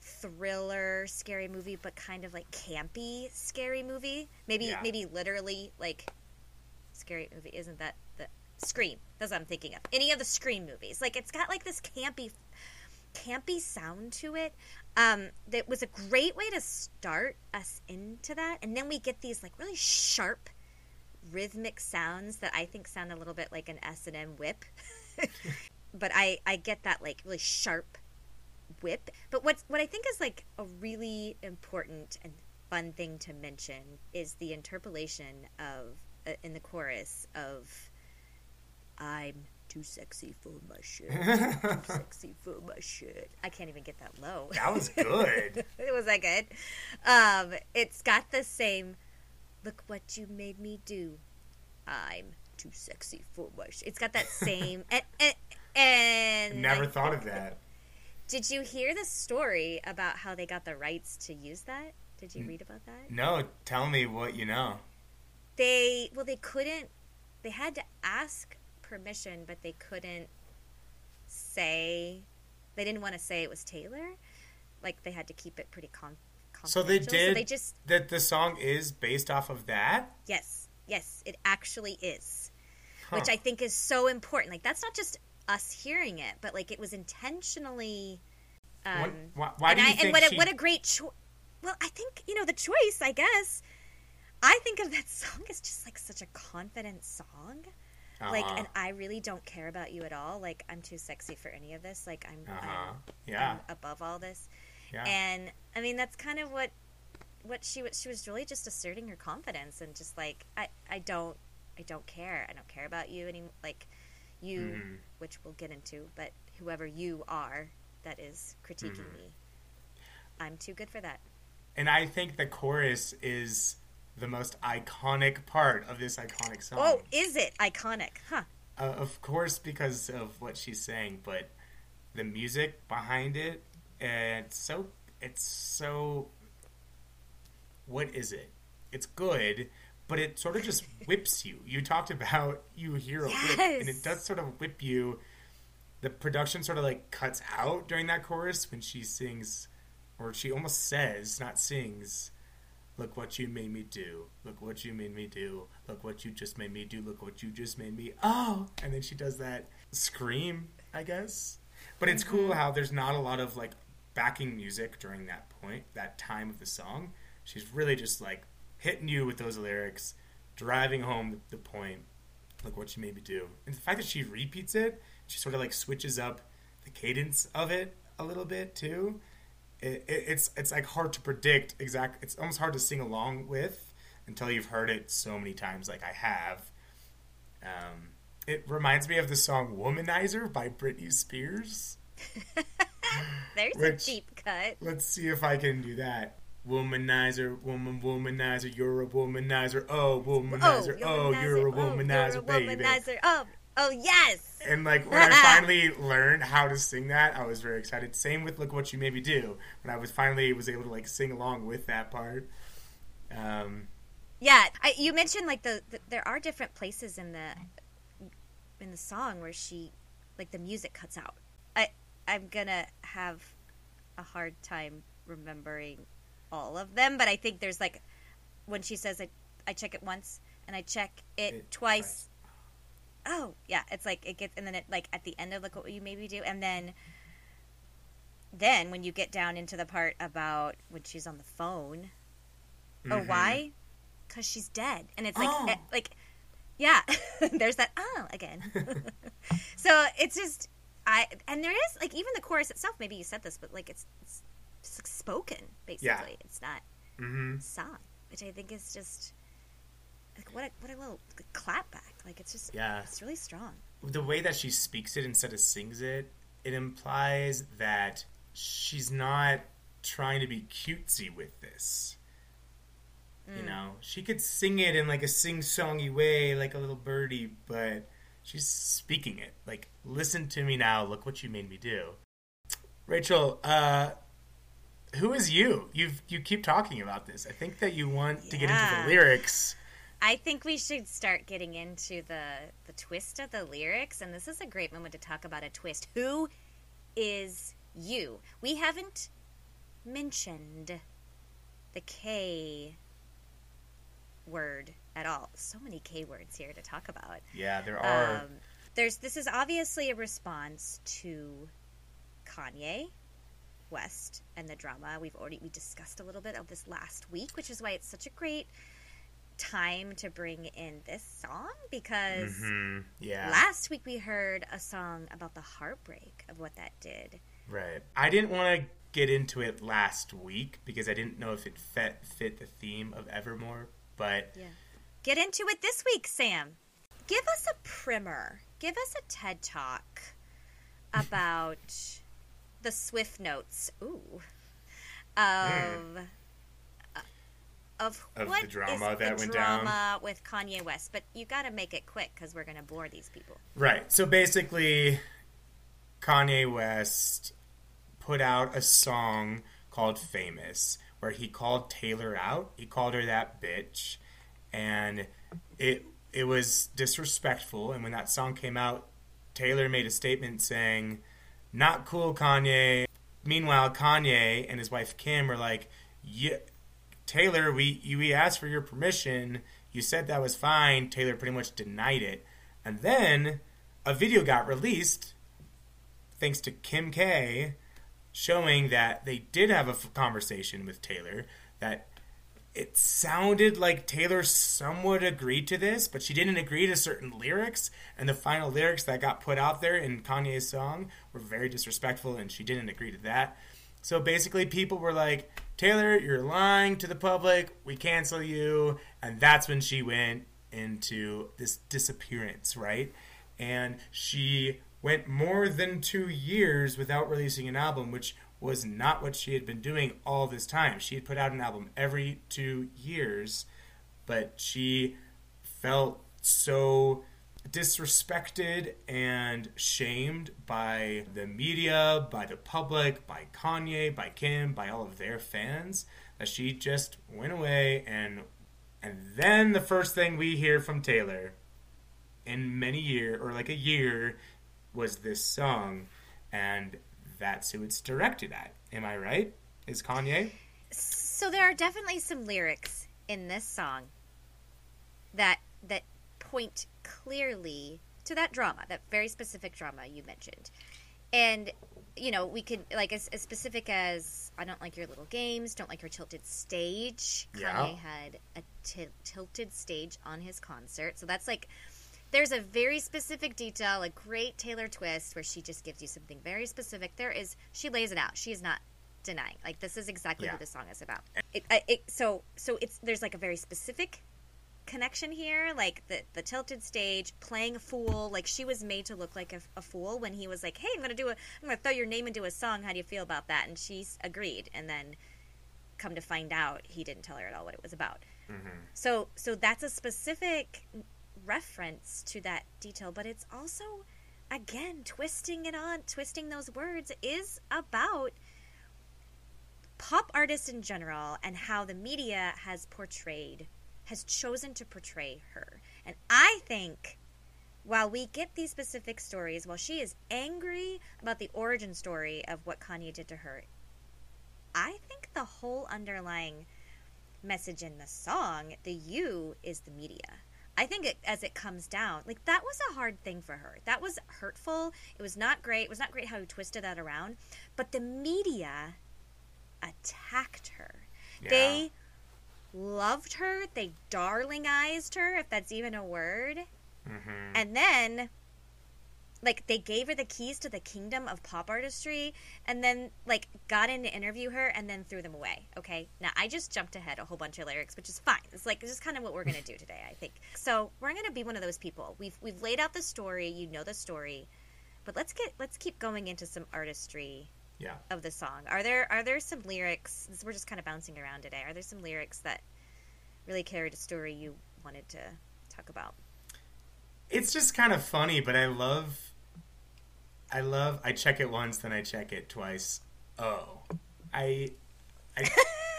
Speaker 2: thriller scary movie, but kind of like campy scary movie. Maybe
Speaker 1: Yeah.
Speaker 2: maybe literally like scary movie. Isn't that the Scream? That's what I'm thinking of. Any of the Scream movies. Like it's got like this campy campy sound to it. Um, that was a great way to start us into that, and then we get these like really sharp rhythmic sounds that I think sound a little bit like an S and M whip. but I I get that like really sharp whip. But what's what I think is like a really important and fun thing to mention is the interpolation of uh, in the chorus of I'm too sexy for my shit. too sexy for my shit. I can't even get that low.
Speaker 1: That was good.
Speaker 2: it was that good. Um, it's got the same. Look what you made me do. I'm too sexy for my shit. It's got that same. and, and, and
Speaker 1: Never
Speaker 2: I-
Speaker 1: thought of that.
Speaker 2: Did you hear the story about how they got the rights to use that? Did you read about that?
Speaker 1: No, tell me what you know.
Speaker 2: They well, they couldn't. They had to ask permission, but they couldn't say. They didn't want to say it was Taylor. Like they had to keep it pretty con-
Speaker 1: So they did-
Speaker 2: So they just
Speaker 1: That the song is based off of that?
Speaker 2: yes, yes, it actually is,
Speaker 1: Huh.
Speaker 2: which I think is so important. Like that's not just us hearing it, but like it was intentionally. Um,
Speaker 1: What- why, why
Speaker 2: and
Speaker 1: do you
Speaker 2: I,
Speaker 1: think
Speaker 2: and what
Speaker 1: she...
Speaker 2: a, what a great choice. Well, I think you know the choice. I guess I think of that song as just like such a confident song. Like,
Speaker 1: Uh-huh.
Speaker 2: and I really don't care about you at all. Like, I'm too sexy for any of this. Like, I'm,
Speaker 1: Uh-huh.
Speaker 2: I'm,
Speaker 1: Yeah.
Speaker 2: I'm above all this.
Speaker 1: yeah.
Speaker 2: And I mean, that's kind of what what she was. She was really just asserting her confidence and just like, I, I don't, I don't care. I don't care about you any. Like, you,
Speaker 1: Mhm.
Speaker 2: which we'll get into, but whoever you are that is critiquing
Speaker 1: Mhm.
Speaker 2: me, I'm too good for that.
Speaker 1: And I think the chorus is the most iconic part of this iconic song.
Speaker 2: Oh, is it iconic? Huh?
Speaker 1: Uh, of course, because of what she's saying, but the music behind it, and it's so it's so. What is it? It's good, but it sort of just whips you. You talked about you hear a whip, and it does sort of whip you. The production sort of like cuts out during that chorus when she sings, or she almost says, not sings. Look what you made me do. Look what you made me do. Look what you just made me do. Look what you just made me. Oh! And then she does that scream, I guess. But it's cool mm-hmm. how there's not a lot of like backing music during that point, that time of the song. She's really just like hitting you with those lyrics, driving home the, the point. Look what you made me do. And the fact that she repeats it, she sort of like switches up the cadence of it a little bit too it, it, it's it's like hard to predict exact. It's almost hard to sing along with until you've heard it so many times, like I have. Um, it reminds me of the song "Womanizer" by Britney Spears.
Speaker 2: There's
Speaker 1: Which-
Speaker 2: a deep cut.
Speaker 1: Let's see if I can do that. Womanizer, woman, womanizer, you're a womanizer. Oh, womanizer, oh, you're a womanizer,
Speaker 2: you're a
Speaker 1: baby.
Speaker 2: womanizer. Oh, oh yes.
Speaker 1: And like when I finally learned how to sing that, I was very excited. Same with "Look What You Made Me Do." When I was finally was able to like sing along with that part. Um,
Speaker 2: Yeah, I, you mentioned like the, the there are different places in the in the song where she like the music cuts out. I I'm gonna have a hard time remembering all of them, but I think there's like when she says I I check it once and I check it,
Speaker 1: It
Speaker 2: twice. Oh yeah, it's like it gets and then it like at the end of look what you maybe do and then then when you get down into the part about when she's on the phone Oh,
Speaker 1: mhm.
Speaker 2: why? Because she's dead, and it's like,
Speaker 1: Oh.
Speaker 2: eh, like, yeah. There's that oh again. so it's just I, and there is like even the chorus itself. Maybe you said this, but like it's it's just like spoken basically.
Speaker 1: Yeah.
Speaker 2: It's not
Speaker 1: Mhm.
Speaker 2: song, which I think is just like what a what a little clap back. Like it's just
Speaker 1: Yeah.
Speaker 2: it's really strong.
Speaker 1: The way that she speaks it instead of sings it, it implies that she's not trying to be cutesy with this. You
Speaker 2: Mm.
Speaker 1: know, she could sing it in like a sing-songy way, like a little birdie, but she's speaking it. Like, listen to me now. Look what you made me do. Rachel, uh, who is you? You you keep talking about this. I think that you want to get into the lyrics.
Speaker 2: I think we should start getting into the the twist of the lyrics, and this is a great moment to talk about a twist. Who is you? We haven't mentioned the K word at all. So many K words here to talk about.
Speaker 1: Yeah, there are.
Speaker 2: Um, there's this is obviously a response to Kanye West and the drama. We've already we discussed a little bit of this last week, which is why it's such a great time to bring in this song because
Speaker 1: hmm Yeah.
Speaker 2: last week we heard a song about the heartbreak of what that did.
Speaker 1: Right. I didn't want to get into it last week because I didn't know if it fit, fit the theme of Evermore. But
Speaker 2: Get into it this week, Sam. Give us a primer. give us a TED talk about the Swift notes. Ooh. Of. uh, Of,
Speaker 1: Of
Speaker 2: what
Speaker 1: the drama
Speaker 2: is
Speaker 1: that
Speaker 2: the
Speaker 1: went down.
Speaker 2: drama with Kanye West, but you got to make it quick because we're gonna bore these people.
Speaker 1: Right. So basically, Kanye West put out a song called Famous where he called Taylor out. He called her that bitch. And it it was disrespectful. And when that song came out, Taylor made a statement saying, Not cool, Kanye. Meanwhile, Kanye and his wife Kim are like, yeah, Taylor, we we asked for your permission. You said that was fine. Taylor pretty much denied it. And then a video got released thanks to Kim K showing that they did have a conversation with Taylor that it sounded like Taylor somewhat agreed to this, but she didn't agree to certain lyrics, and the final lyrics that got put out there in Kanye's song were very disrespectful, and she didn't agree to that. So basically, people were like, Taylor, you're lying to the public, we cancel you, and that's when she went into this disappearance, right? And she went more than two years without releasing an album, which was not what she had been doing all this time. She had put out an album every two years, but she felt so disrespected and shamed by the media, by the public, by Kanye, by Kim, by all of their fans that she just went away and and then the first thing we hear from Taylor in many year or like a year was this song and that's who it's directed at. Am I right? Is Kanye?
Speaker 2: So there are definitely some lyrics in this song that that point clearly to that drama, that very specific drama you mentioned. And you know, we could like as, as specific as I don't like your little games, don't like your tilted stage.
Speaker 1: Yeah.
Speaker 2: Kanye had a tilted stage on his concert, so that's like there's a very specific detail, a great Taylor twist where she just gives you something very specific. There is she lays it out. She is not denying. Like this is exactly
Speaker 1: Yeah.
Speaker 2: what the song is about. It, it so so it's there's like a very specific connection here like the the tilted stage playing a fool like she was made to look like a, a fool when he was like hey i'm gonna do a i'm gonna throw your name into a song. How do you feel about that? And she agreed. And then come to find out he didn't tell her at all what it was about. Mm-hmm. So so that's a specific reference to that detail but it's also again twisting it on twisting those words is about pop artists in general and how the media has portrayed has chosen to portray her and i think while we get these specific stories while she is angry about the origin story of what kanye did to her i think the whole underlying message in the song the you is the media I think it, as it comes down, like that was a hard thing for her. That was hurtful. It was not great. It was not great how he twisted that around. But the media attacked her.
Speaker 1: Yeah.
Speaker 2: They loved her. They darlingized her, if that's even a word.
Speaker 1: Mhm.
Speaker 2: And then, like, they gave her the keys to the kingdom of pop artistry, and then, like, got in to interview her, and then threw them away. Okay, now I just jumped ahead a whole bunch of lyrics, which is fine. It's like it's just kind of what we're gonna do today, I think. So we're gonna be one of those people. We've we've laid out the story. You know the story, but let's get let's keep going into some artistry
Speaker 1: Yeah.
Speaker 2: of the song. Are there are there some lyrics? We're just kind of bouncing around today. Are there some lyrics that really carried a story you wanted to talk about?
Speaker 1: It's just kind of funny, but I love I love I check it once, then I check it twice. Oh. I I, I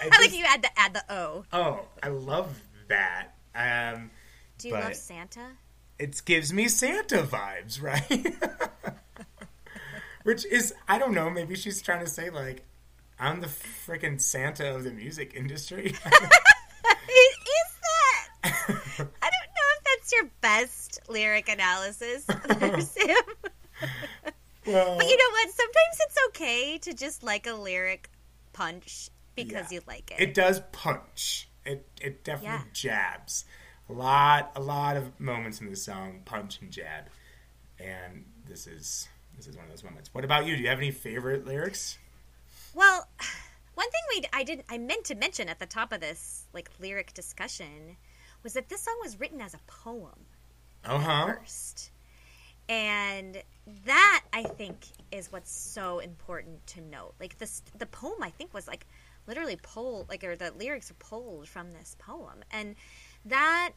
Speaker 2: I
Speaker 1: just-
Speaker 2: like you add the add the O.
Speaker 1: Oh, I love that. Um
Speaker 2: Do you love Santa?
Speaker 1: it gives me Santa vibes, right? Which is, I don't know, maybe she's trying to say, like, I'm the freaking Santa of the music industry.
Speaker 2: Is that? I don't know if that's your best lyric analysis, there, Sam.
Speaker 1: well,
Speaker 2: But you know what? Sometimes it's okay to just like a lyric punch because
Speaker 1: Yeah.
Speaker 2: you like it.
Speaker 1: it does punch. It it definitely
Speaker 2: Yeah.
Speaker 1: jabs. A lot, a lot of moments in the song punch and jab, and this is this is one of those moments. What about you? Do you have any favorite lyrics?
Speaker 2: Well, one thing we I didn't I meant to mention at the top of this like lyric discussion was that this song was written as a poem
Speaker 1: Uh huh.
Speaker 2: first. And that I think is what's so important to note. Like this, the poem I think was like literally pulled, like or the lyrics are pulled from this poem, and that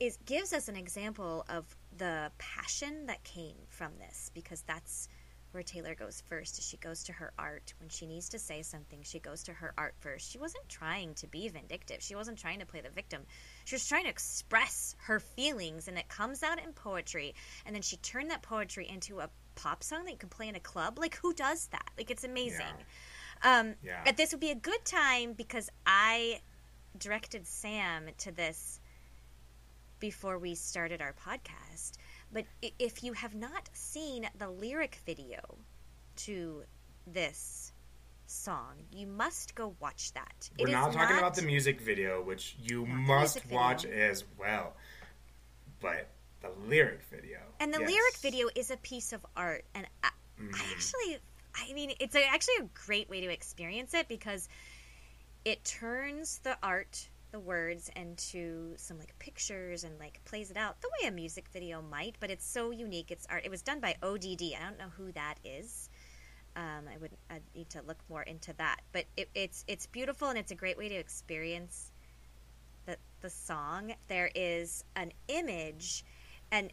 Speaker 2: is gives us an example of the passion that came from this because that's where Taylor goes first she goes to her art. When she needs to say something she goes to her art first. She wasn't trying to be vindictive. She wasn't trying to play the victim. She was trying to express her feelings and it comes out in poetry. And then she turned that poetry into a pop song that you can play in a club. Like who does that? Like it's amazing. Um
Speaker 1: Yeah.
Speaker 2: but this would be a good time because I directed Sam to this before we started our podcast. But if you have not seen the lyric video to this song, you must go watch that.
Speaker 1: We're
Speaker 2: It is
Speaker 1: not talking about the music video, which you
Speaker 2: Not
Speaker 1: must watch as well, but the lyric video.
Speaker 2: And the
Speaker 1: yes.
Speaker 2: lyric video is a piece of art, and I, I
Speaker 1: Mhm.
Speaker 2: actually, I mean, it's a, actually a great way to experience it because it turns the art, the words, into some like pictures and like plays it out the way a music video might. But it's so unique. It's art. It was done by ODD. I don't know who that is. Um, I would I need to look more into that. But it, it's it's beautiful and it's a great way to experience the the song. There is an image, and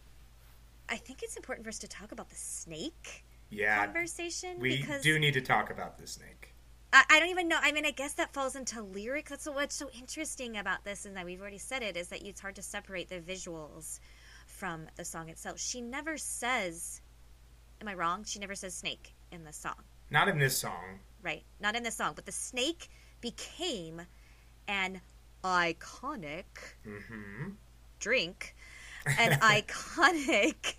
Speaker 2: I think it's important for us to talk about the snake
Speaker 1: Yeah,
Speaker 2: conversation
Speaker 1: we do need to talk about the snake.
Speaker 2: I, I don't even know. I mean, I guess that falls into lyric. That's what's so interesting about this, and that we've already said it, is that it's hard to separate the visuals from the song itself. She never says, "Am I wrong?" She never says "snake" in the song,
Speaker 1: Not in this song.
Speaker 2: right? Not in the song, but the snake became an iconic
Speaker 1: hmm
Speaker 2: drink, an iconic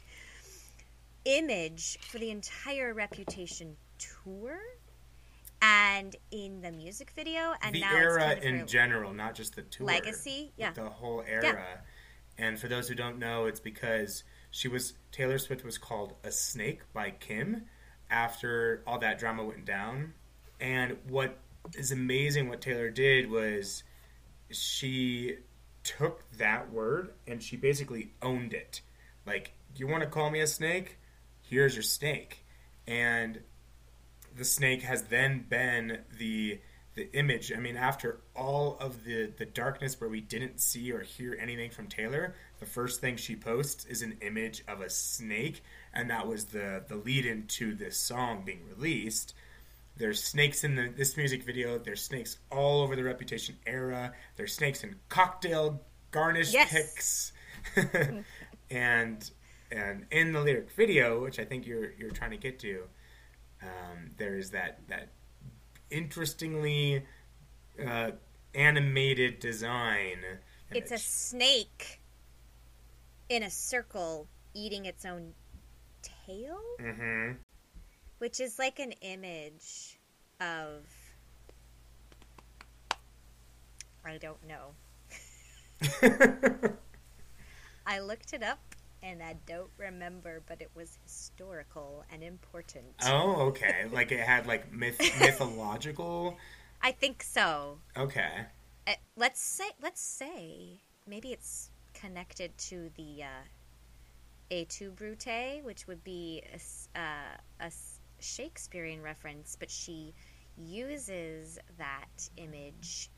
Speaker 2: image for the entire Reputation tour. And in the music video, and
Speaker 1: the
Speaker 2: now
Speaker 1: era in general, not just the tour.
Speaker 2: legacy. Yeah,
Speaker 1: The whole era. And for those who don't know, it's because she was Taylor Swift was called a snake by Kim after all that drama went down. And what is amazing what Taylor did was she took that word and she basically owned it. Like, you want to call me a snake? Here's your snake. And the snake has then been the the image. I mean, after all of the the darkness where we didn't see or hear anything from Taylor, the first thing she posts is an image of a snake, and that was the the lead into this song being released. There's snakes in the, this music video. There's snakes all over the Reputation era. There's snakes in cocktail garnish
Speaker 2: Yes.
Speaker 1: pics, and and in the lyric video, which I think you're you're trying to get to, um, there is that that interestingly uh, animated design.
Speaker 2: It's a snake in a circle eating its own tail,
Speaker 1: Mhm.
Speaker 2: which is like an image of. I don't know. I looked it up and I don't remember, but it was historical and important.
Speaker 1: oh, okay. Like it had like myth mythological.
Speaker 2: I think so.
Speaker 1: Okay.
Speaker 2: Uh, let's say let's say maybe it's connected to the uh, A tu Brute, which would be a, uh, a Shakespearean reference, but she uses that image,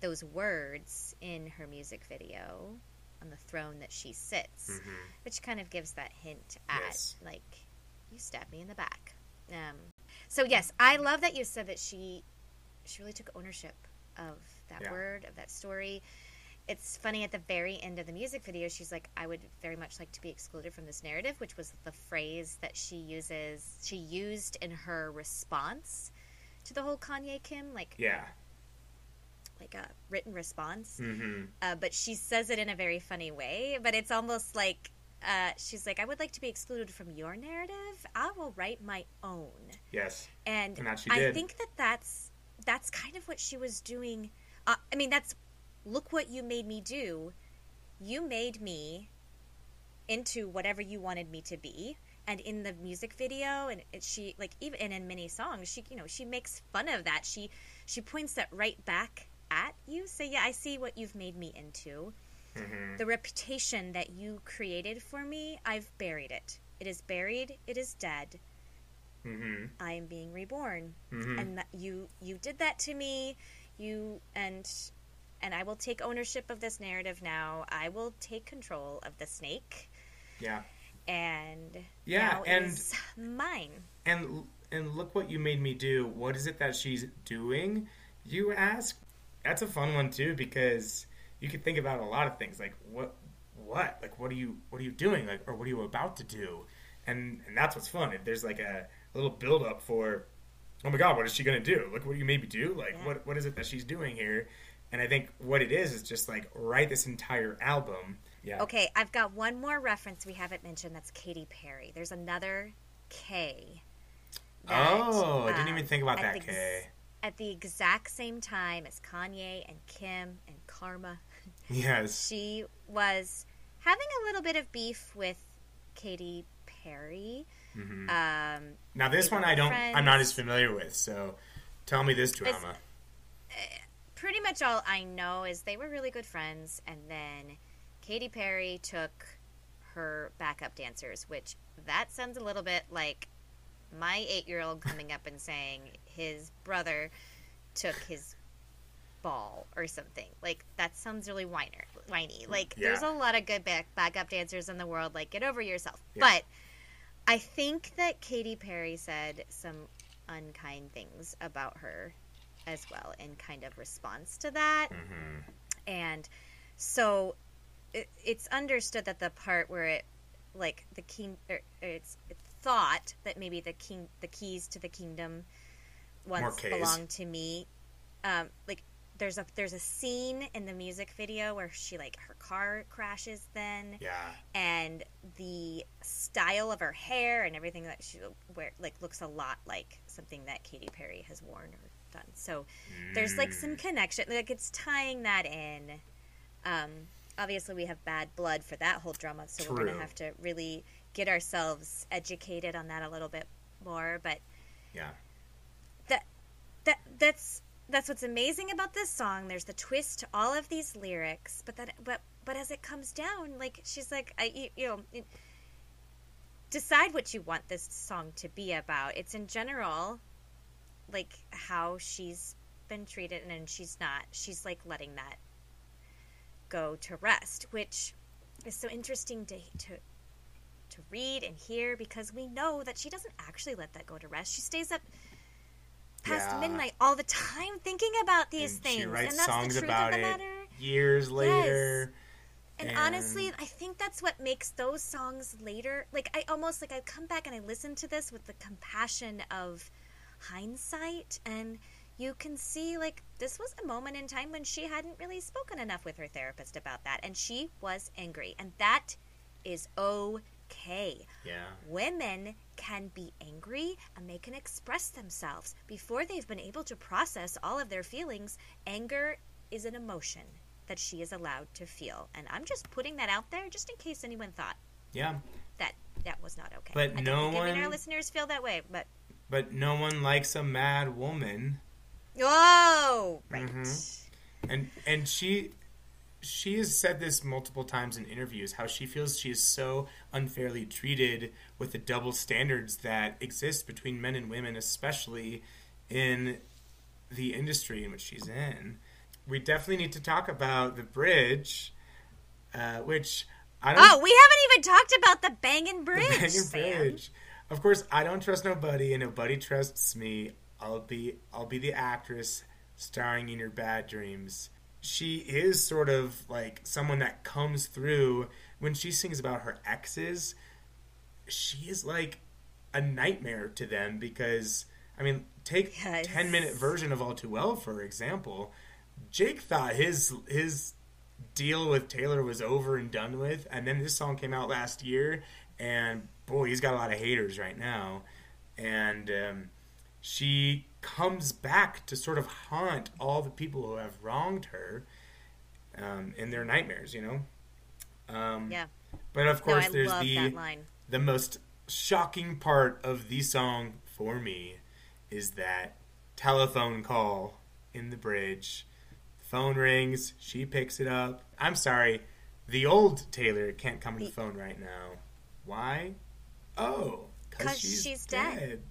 Speaker 2: those words in her music video on the throne that she sits,
Speaker 1: Mhm.
Speaker 2: which kind of gives that hint at
Speaker 1: Yes.
Speaker 2: like you stabbed me in the back. Um, so yes, I love that you said that she she really took ownership of that
Speaker 1: Yeah.
Speaker 2: word of that story. It's funny at the very end of the music video, she's like, "I would very much like to be excluded from this narrative," which was the phrase that she uses. She used in her response to the whole Kanye Kim, like
Speaker 1: Yeah.
Speaker 2: Like a written response
Speaker 1: hmm
Speaker 2: uh, but she says it in a very funny way. But it's almost like uh, she's like, "I would like to be excluded from your narrative. I will write my own."
Speaker 1: Yes.
Speaker 2: And,
Speaker 1: And
Speaker 2: I
Speaker 1: did.
Speaker 2: think that that's that's kind of what she was doing. Uh, I mean, that's look what you made me do. You made me into whatever you wanted me to be. And in the music video, and it, she like even and in many songs, she you know she makes fun of that. She she points that right back at you. Say, yeah, I see what you've made me into.
Speaker 1: hmm
Speaker 2: The reputation that you created for me, I've buried it. it is buried, it is dead.
Speaker 1: Mm-hmm.
Speaker 2: I am being reborn,
Speaker 1: Mm-hmm.
Speaker 2: and that you you did that to me. You and and I will take ownership of this narrative now. I will take control of the snake,
Speaker 1: yeah.
Speaker 2: and
Speaker 1: Yeah,
Speaker 2: now
Speaker 1: and-
Speaker 2: mine.
Speaker 1: And and look what you made me do. What is it that she's doing? You ask. That's a fun one too because you could think about a lot of things like what what like what are you what are you doing like or what are you about to do and and that's what's fun if there's like a, little build up for oh my god what is she gonna do look what do you maybe do like
Speaker 2: Yeah.
Speaker 1: what what is it that she's doing here and i think what it is is just like write this entire album yeah
Speaker 2: Okay, I've got one more reference we haven't mentioned. That's Katy Perry. There's another K. that,
Speaker 1: oh i didn't
Speaker 2: um,
Speaker 1: even think about that
Speaker 2: the ex-
Speaker 1: Kay.
Speaker 2: At the exact same time as Kanye and Kim and Karma,
Speaker 1: yes
Speaker 2: she was having a little bit of beef with Katy Perry.
Speaker 1: hmm
Speaker 2: Um,
Speaker 1: Now this one I don't I'm not as familiar with, so tell me this drama.
Speaker 2: pretty much all I know is they were really good friends, and then Katy Perry took her backup dancers, which that sounds a little bit like my eight year old coming up and saying his brother took his ball or something. Like that sounds really whiner, whiny. Like there's a lot of good back, backup dancers in the world. Like get over yourself.
Speaker 1: Yeah.
Speaker 2: But I think that Katy Perry said some unkind things about her as well in kind of response to that.
Speaker 1: hmm
Speaker 2: And so it, it's understood that the part where it, like the king, or it's, it's thought that maybe the king, the keys to the kingdom once belonged to me. Um, like there's a there's a scene in the music video where she like her car crashes then
Speaker 1: Yeah.
Speaker 2: and the style of her hair and everything that she wear like looks a lot like something that Katy Perry has worn or done. So there's like some
Speaker 1: Mm.
Speaker 2: connection like it's tying that in. Um obviously we have bad blood for that whole drama, so we're going to have to really get ourselves educated on that a little bit more, but
Speaker 1: Yeah.
Speaker 2: That that's that's what's amazing about this song. There's the twist to all of these lyrics, but that but but as it comes down, like she's like, I you, you know, it- decide what you want this song to be about. It's in general, like how she's been treated, and she's not. She's like letting that go to rest, which is so interesting to to to read and hear because we know that she doesn't actually let that go to rest. She stays up past
Speaker 1: Yeah.
Speaker 2: midnight all the time thinking about these
Speaker 1: And
Speaker 2: things,
Speaker 1: she writes
Speaker 2: and that's
Speaker 1: songs
Speaker 2: the truth
Speaker 1: about
Speaker 2: of the
Speaker 1: it
Speaker 2: matter.
Speaker 1: years later.
Speaker 2: And,
Speaker 1: And-
Speaker 2: honestly, I think that's what makes those songs later. Like I almost like I come back and I listen to this with the compassion of hindsight, and you can see like this was a moment in time when she hadn't really spoken enough with her therapist about that, and she was angry, and that is okay.
Speaker 1: Yeah.
Speaker 2: Women can be angry and they can express themselves before they've been able to process all of their feelings. Anger is an emotion that she is allowed to feel. And I'm just putting that out there just in case anyone thought
Speaker 1: Yeah.
Speaker 2: that that was not okay.
Speaker 1: But
Speaker 2: I
Speaker 1: no
Speaker 2: any our
Speaker 1: one-
Speaker 2: listeners feel that way, but
Speaker 1: But no one likes a mad woman.
Speaker 2: oh, right.
Speaker 1: Mhm. And and she she has said this multiple times in interviews how she feels she is so unfairly treated with the double standards that exist between men and women especially in the industry in which she's in. We definitely need to talk about the bridge uh, which I don't
Speaker 2: Oh, we haven't even talked about the banging bridge.
Speaker 1: the Banging
Speaker 2: Sam.
Speaker 1: Bridge. Of course, I don't trust nobody, and nobody trusts me. I'll be I'll be the actress starring in your bad dreams. She is sort of like someone that comes through when she sings about her exes. She is like a nightmare to them because I mean, take
Speaker 2: Yes.
Speaker 1: ten minute version of All Too Well for example. Jake thought his his deal with Taylor was over and done with, and then this song came out last year, and boy, he's got a lot of haters right now, and um, she comes back to sort of haunt all the people who have wronged her um, in their nightmares, you know. Um,
Speaker 2: Yeah.
Speaker 1: But of course,
Speaker 2: I
Speaker 1: there's the the most shocking part of the song for me is that telephone call in the bridge. Phone rings, she picks it up. I'm sorry, the old Taylor can't come to the
Speaker 2: The-
Speaker 1: phone right now. Why? Oh,
Speaker 2: because she's, she's, dead.
Speaker 1: dead.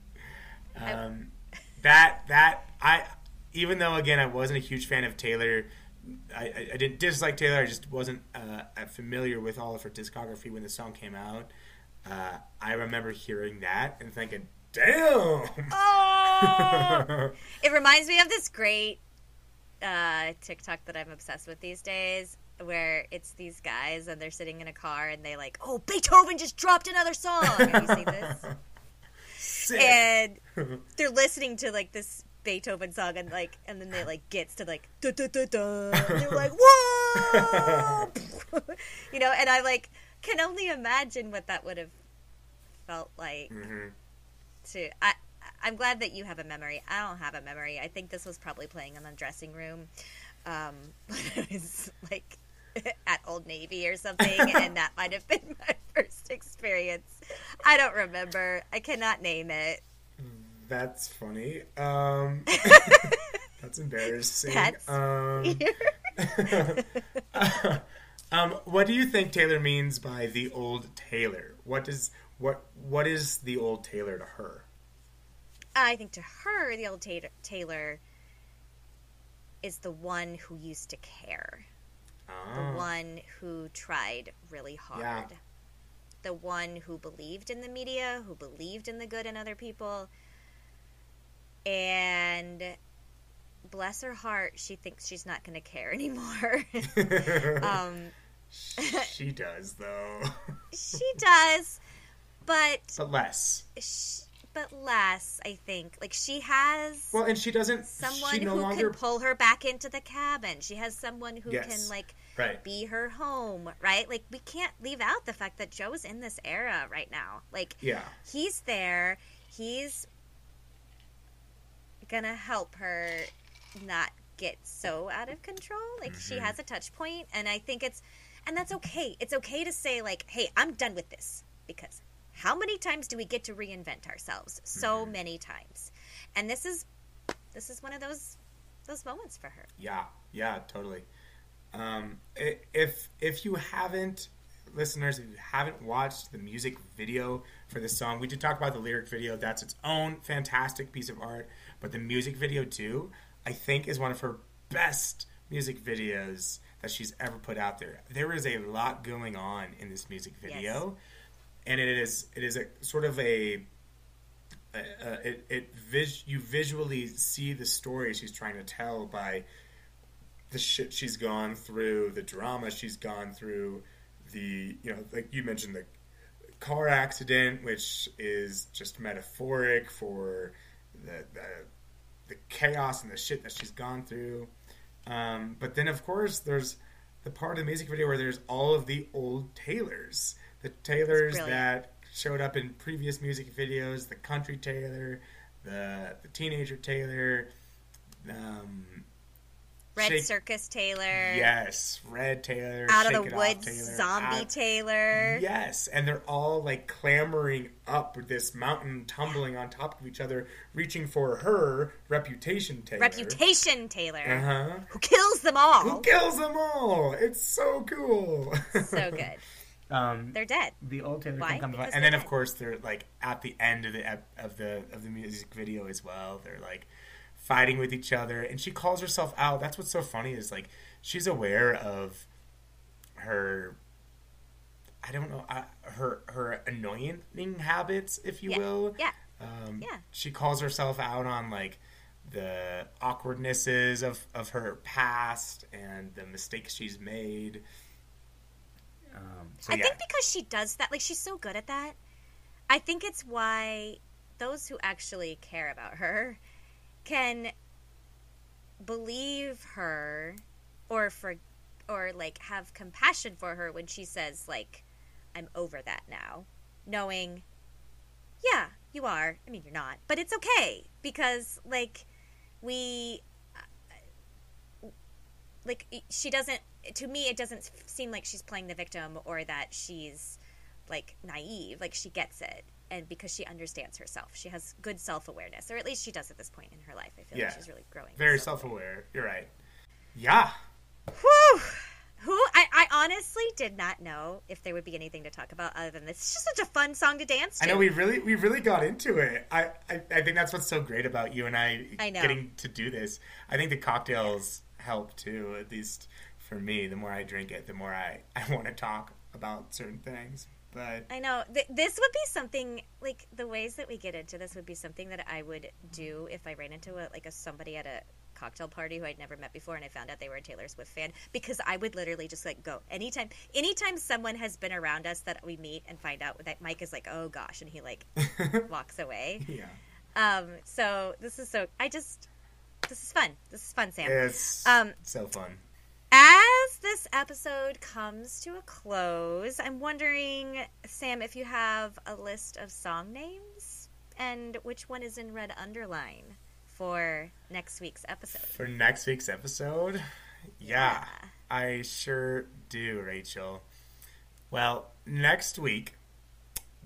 Speaker 1: Um, that that I even though again I wasn't a huge fan of Taylor. I, I, didn't dislike Taylor. I just wasn't uh, familiar with all of her discography when the song came out. Uh, I remember hearing that and thinking, "Damn!"
Speaker 2: Oh, it reminds me of this great uh, TikTok that I'm obsessed with these days, where it's these guys and they're sitting in a car and they like, "Oh, Beethoven just dropped another song." Have you seen this? Sick. And they're listening to like this Beethoven song and like, and then they like gets to like, da da da da. They're like, whoa, you know. And I like can only imagine what that would have felt like. Mm-hmm. To I, I'm glad that you have a memory. I don't have a memory. I think this was probably playing in the dressing room. Um, it was like at Old Navy or something, and that might have been my first experience. I don't remember. I cannot name it.
Speaker 1: That's funny. Um, that's embarrassing. That's um, um, what do you think Taylor means by the old Taylor? What does what what is the old Taylor to her?
Speaker 2: I think to her, the old Taylor is the one who used to care, oh. the one who tried really hard, yeah. The one who believed in the media, who believed in the good in other people, and bless her heart, she thinks she's not going to care anymore. um,
Speaker 1: she does, though.
Speaker 2: she does, but
Speaker 1: but less.
Speaker 2: She, but less, I think. Like she has
Speaker 1: well, and she doesn't.
Speaker 2: Someone
Speaker 1: she no
Speaker 2: who
Speaker 1: longer...
Speaker 2: can pull her back into the cabin. She has someone who
Speaker 1: yes.
Speaker 2: can like
Speaker 1: right.
Speaker 2: be her home, right? Like we can't leave out the fact that Joe's in this era right now. Like
Speaker 1: yeah,
Speaker 2: he's there. He's gonna help her not get so out of control. Like mm-hmm. she has a touch point, and I think it's and that's okay. It's okay to say like, "Hey, I'm done with this," because how many times do we get to reinvent ourselves? So mm-hmm. many times. And this is this is one of those those moments for her.
Speaker 1: Yeah. Yeah, totally. Um, if if you haven't listeners, if you haven't watched the music video for this song, we did talk about the lyric video. That's its own fantastic piece of art. But the music video too, I think, is one of her best music videos that she's ever put out there. There is a lot going on in this music video. Yes and it is it is a sort of a uh, it, it vis- you visually see the story she's trying to tell by the shit she's gone through, the drama she's gone through, the you know like you mentioned the car accident, which is just metaphoric for the the, the chaos and the shit that she's gone through. Um, but then of course there's the part of the music video where there's all of the old Taylors the Taylors that showed up in previous music videos, the country Taylor, the the teenager Taylor, um,
Speaker 2: Red Shake, Circus Taylor.
Speaker 1: Yes, Red Taylor.
Speaker 2: Out of the Woods Taylor, Zombie out, Taylor.
Speaker 1: Yes, and they're all like clambering up this mountain, tumbling on top of each other, reaching for her reputation Taylor.
Speaker 2: Reputation Taylor.
Speaker 1: Uh huh.
Speaker 2: Who kills them all?
Speaker 1: Who kills them all? It's so cool.
Speaker 2: So good.
Speaker 1: Um,
Speaker 2: they're dead.
Speaker 1: The old Taylor Why? comes and then dead. of course they're like at the end of the of the of the music video as well. They're like fighting with each other, and she calls herself out. That's what's so funny is like she's aware of her. I don't know uh, her her annoying habits, if you
Speaker 2: yeah.
Speaker 1: will.
Speaker 2: Yeah.
Speaker 1: Um,
Speaker 2: yeah.
Speaker 1: She calls herself out on like the awkwardnesses of, of her past and the mistakes she's made
Speaker 2: um, so, I yeah. think because she does that, like she's so good at that. I think it's why those who actually care about her can believe her or for or like have compassion for her when she says like I'm over that now, knowing yeah, you are. I mean, you're not, but it's okay because like we uh, like she doesn't to me it doesn't seem like she's playing the victim or that she's like naive like she gets it and because she understands herself she has good self-awareness or at least she does at this point in her life i feel yeah. like she's really growing
Speaker 1: very self-aware you're right yeah
Speaker 2: Whew. who I, I honestly did not know if there would be anything to talk about other than this. It's just such a fun song to dance to.
Speaker 1: I know we really we really got into it. I, I, I think that's what's so great about you and I,
Speaker 2: I know.
Speaker 1: getting to do this. I think the cocktails help too. At least for me, the more I drink it, the more I I want to talk about certain things.
Speaker 2: I know Th- this would be something like the ways that we get into this would be something that I would do if I ran into a like a somebody at a cocktail party who I'd never met before and I found out they were a Taylor Swift fan because I would literally just like go anytime anytime someone has been around us that we meet and find out that Mike is like oh gosh and he like walks away.
Speaker 1: yeah,
Speaker 2: Um so this is so I just this is fun. This is fun, Sam.
Speaker 1: it's
Speaker 2: Um,
Speaker 1: so fun.
Speaker 2: As this episode comes to a close, I'm wondering, Sam, if you have a list of song names and which one is in red underline for next week's episode.
Speaker 1: For next week's episode, yeah, I sure do, Rachel. Well, next week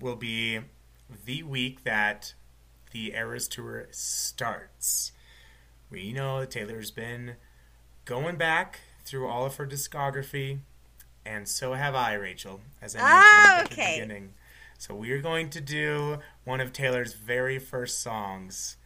Speaker 1: will be the week that the Eras Tour starts. We know Taylor's been going back through all of her discography, and so have I, Rachel, as I mentioned
Speaker 2: Ah,
Speaker 1: at the beginning. So we are going to do one of Taylor's very first songs,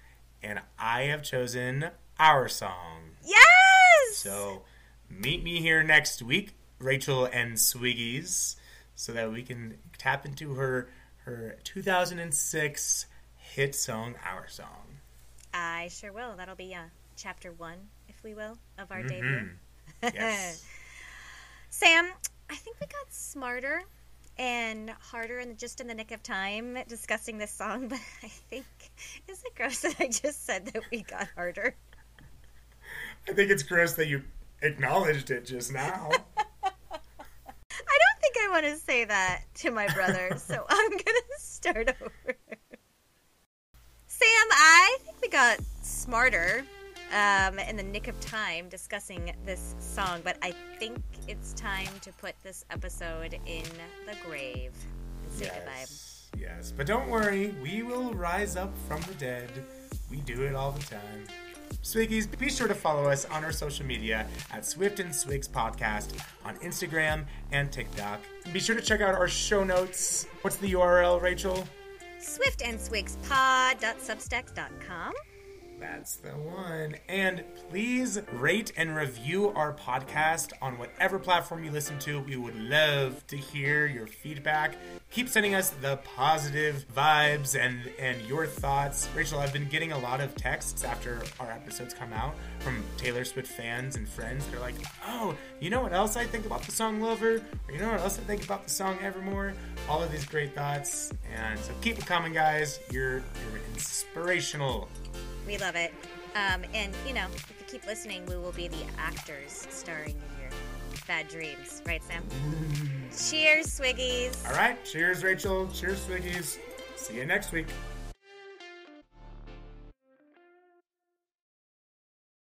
Speaker 1: and I have chosen our song.
Speaker 2: Yes!
Speaker 1: So meet me here next week, Rachel and Swiggies, so that we can tap into her her 2006 hit song, Our Song.
Speaker 2: I sure will. That'll be uh, chapter one, if we will, of our
Speaker 1: Mhm.
Speaker 2: debut.
Speaker 1: Yes.
Speaker 2: Sam, I think we got smarter and harder in just in the nick of time discussing this song, but I think is it gross that I just said that we got harder?
Speaker 1: I think it's gross that you acknowledged it just now.
Speaker 2: I don't think I want to say that to my brother, so I'm gonna start over. Sam, I think we got smarter um, in the nick of time discussing this song, but I think it's time to put this episode in the grave and say goodbye.
Speaker 1: yes. Yes. But don't worry, we will rise up from the dead. We do it all the time. Swiggies, be sure to follow us on our social media at Swift and Swigs Podcast on Instagram and TikTok. Be sure to check out our show notes. What's the URL, Rachel?
Speaker 2: SwiftandSwigsPod.substack.com.
Speaker 1: That's the one. And please rate and review our podcast on whatever platform you listen to. We would love to hear your feedback. Keep sending us the positive vibes and and your thoughts. Rachel, I've been getting a lot of texts after our episodes come out from Taylor Swift fans and friends. They're like, "Oh, you know what else I think about the song Lover? Or you know what else I think about the song Evermore?" All of these great thoughts. And so keep it coming, guys. You're you're inspirational.
Speaker 2: We love it. Um, and, you know, if you keep listening, we will be the actors starring in your bad dreams. Right, Sam? Cheers, Swiggies.
Speaker 1: All right. Cheers, Rachel. Cheers, Swiggies. See you next week.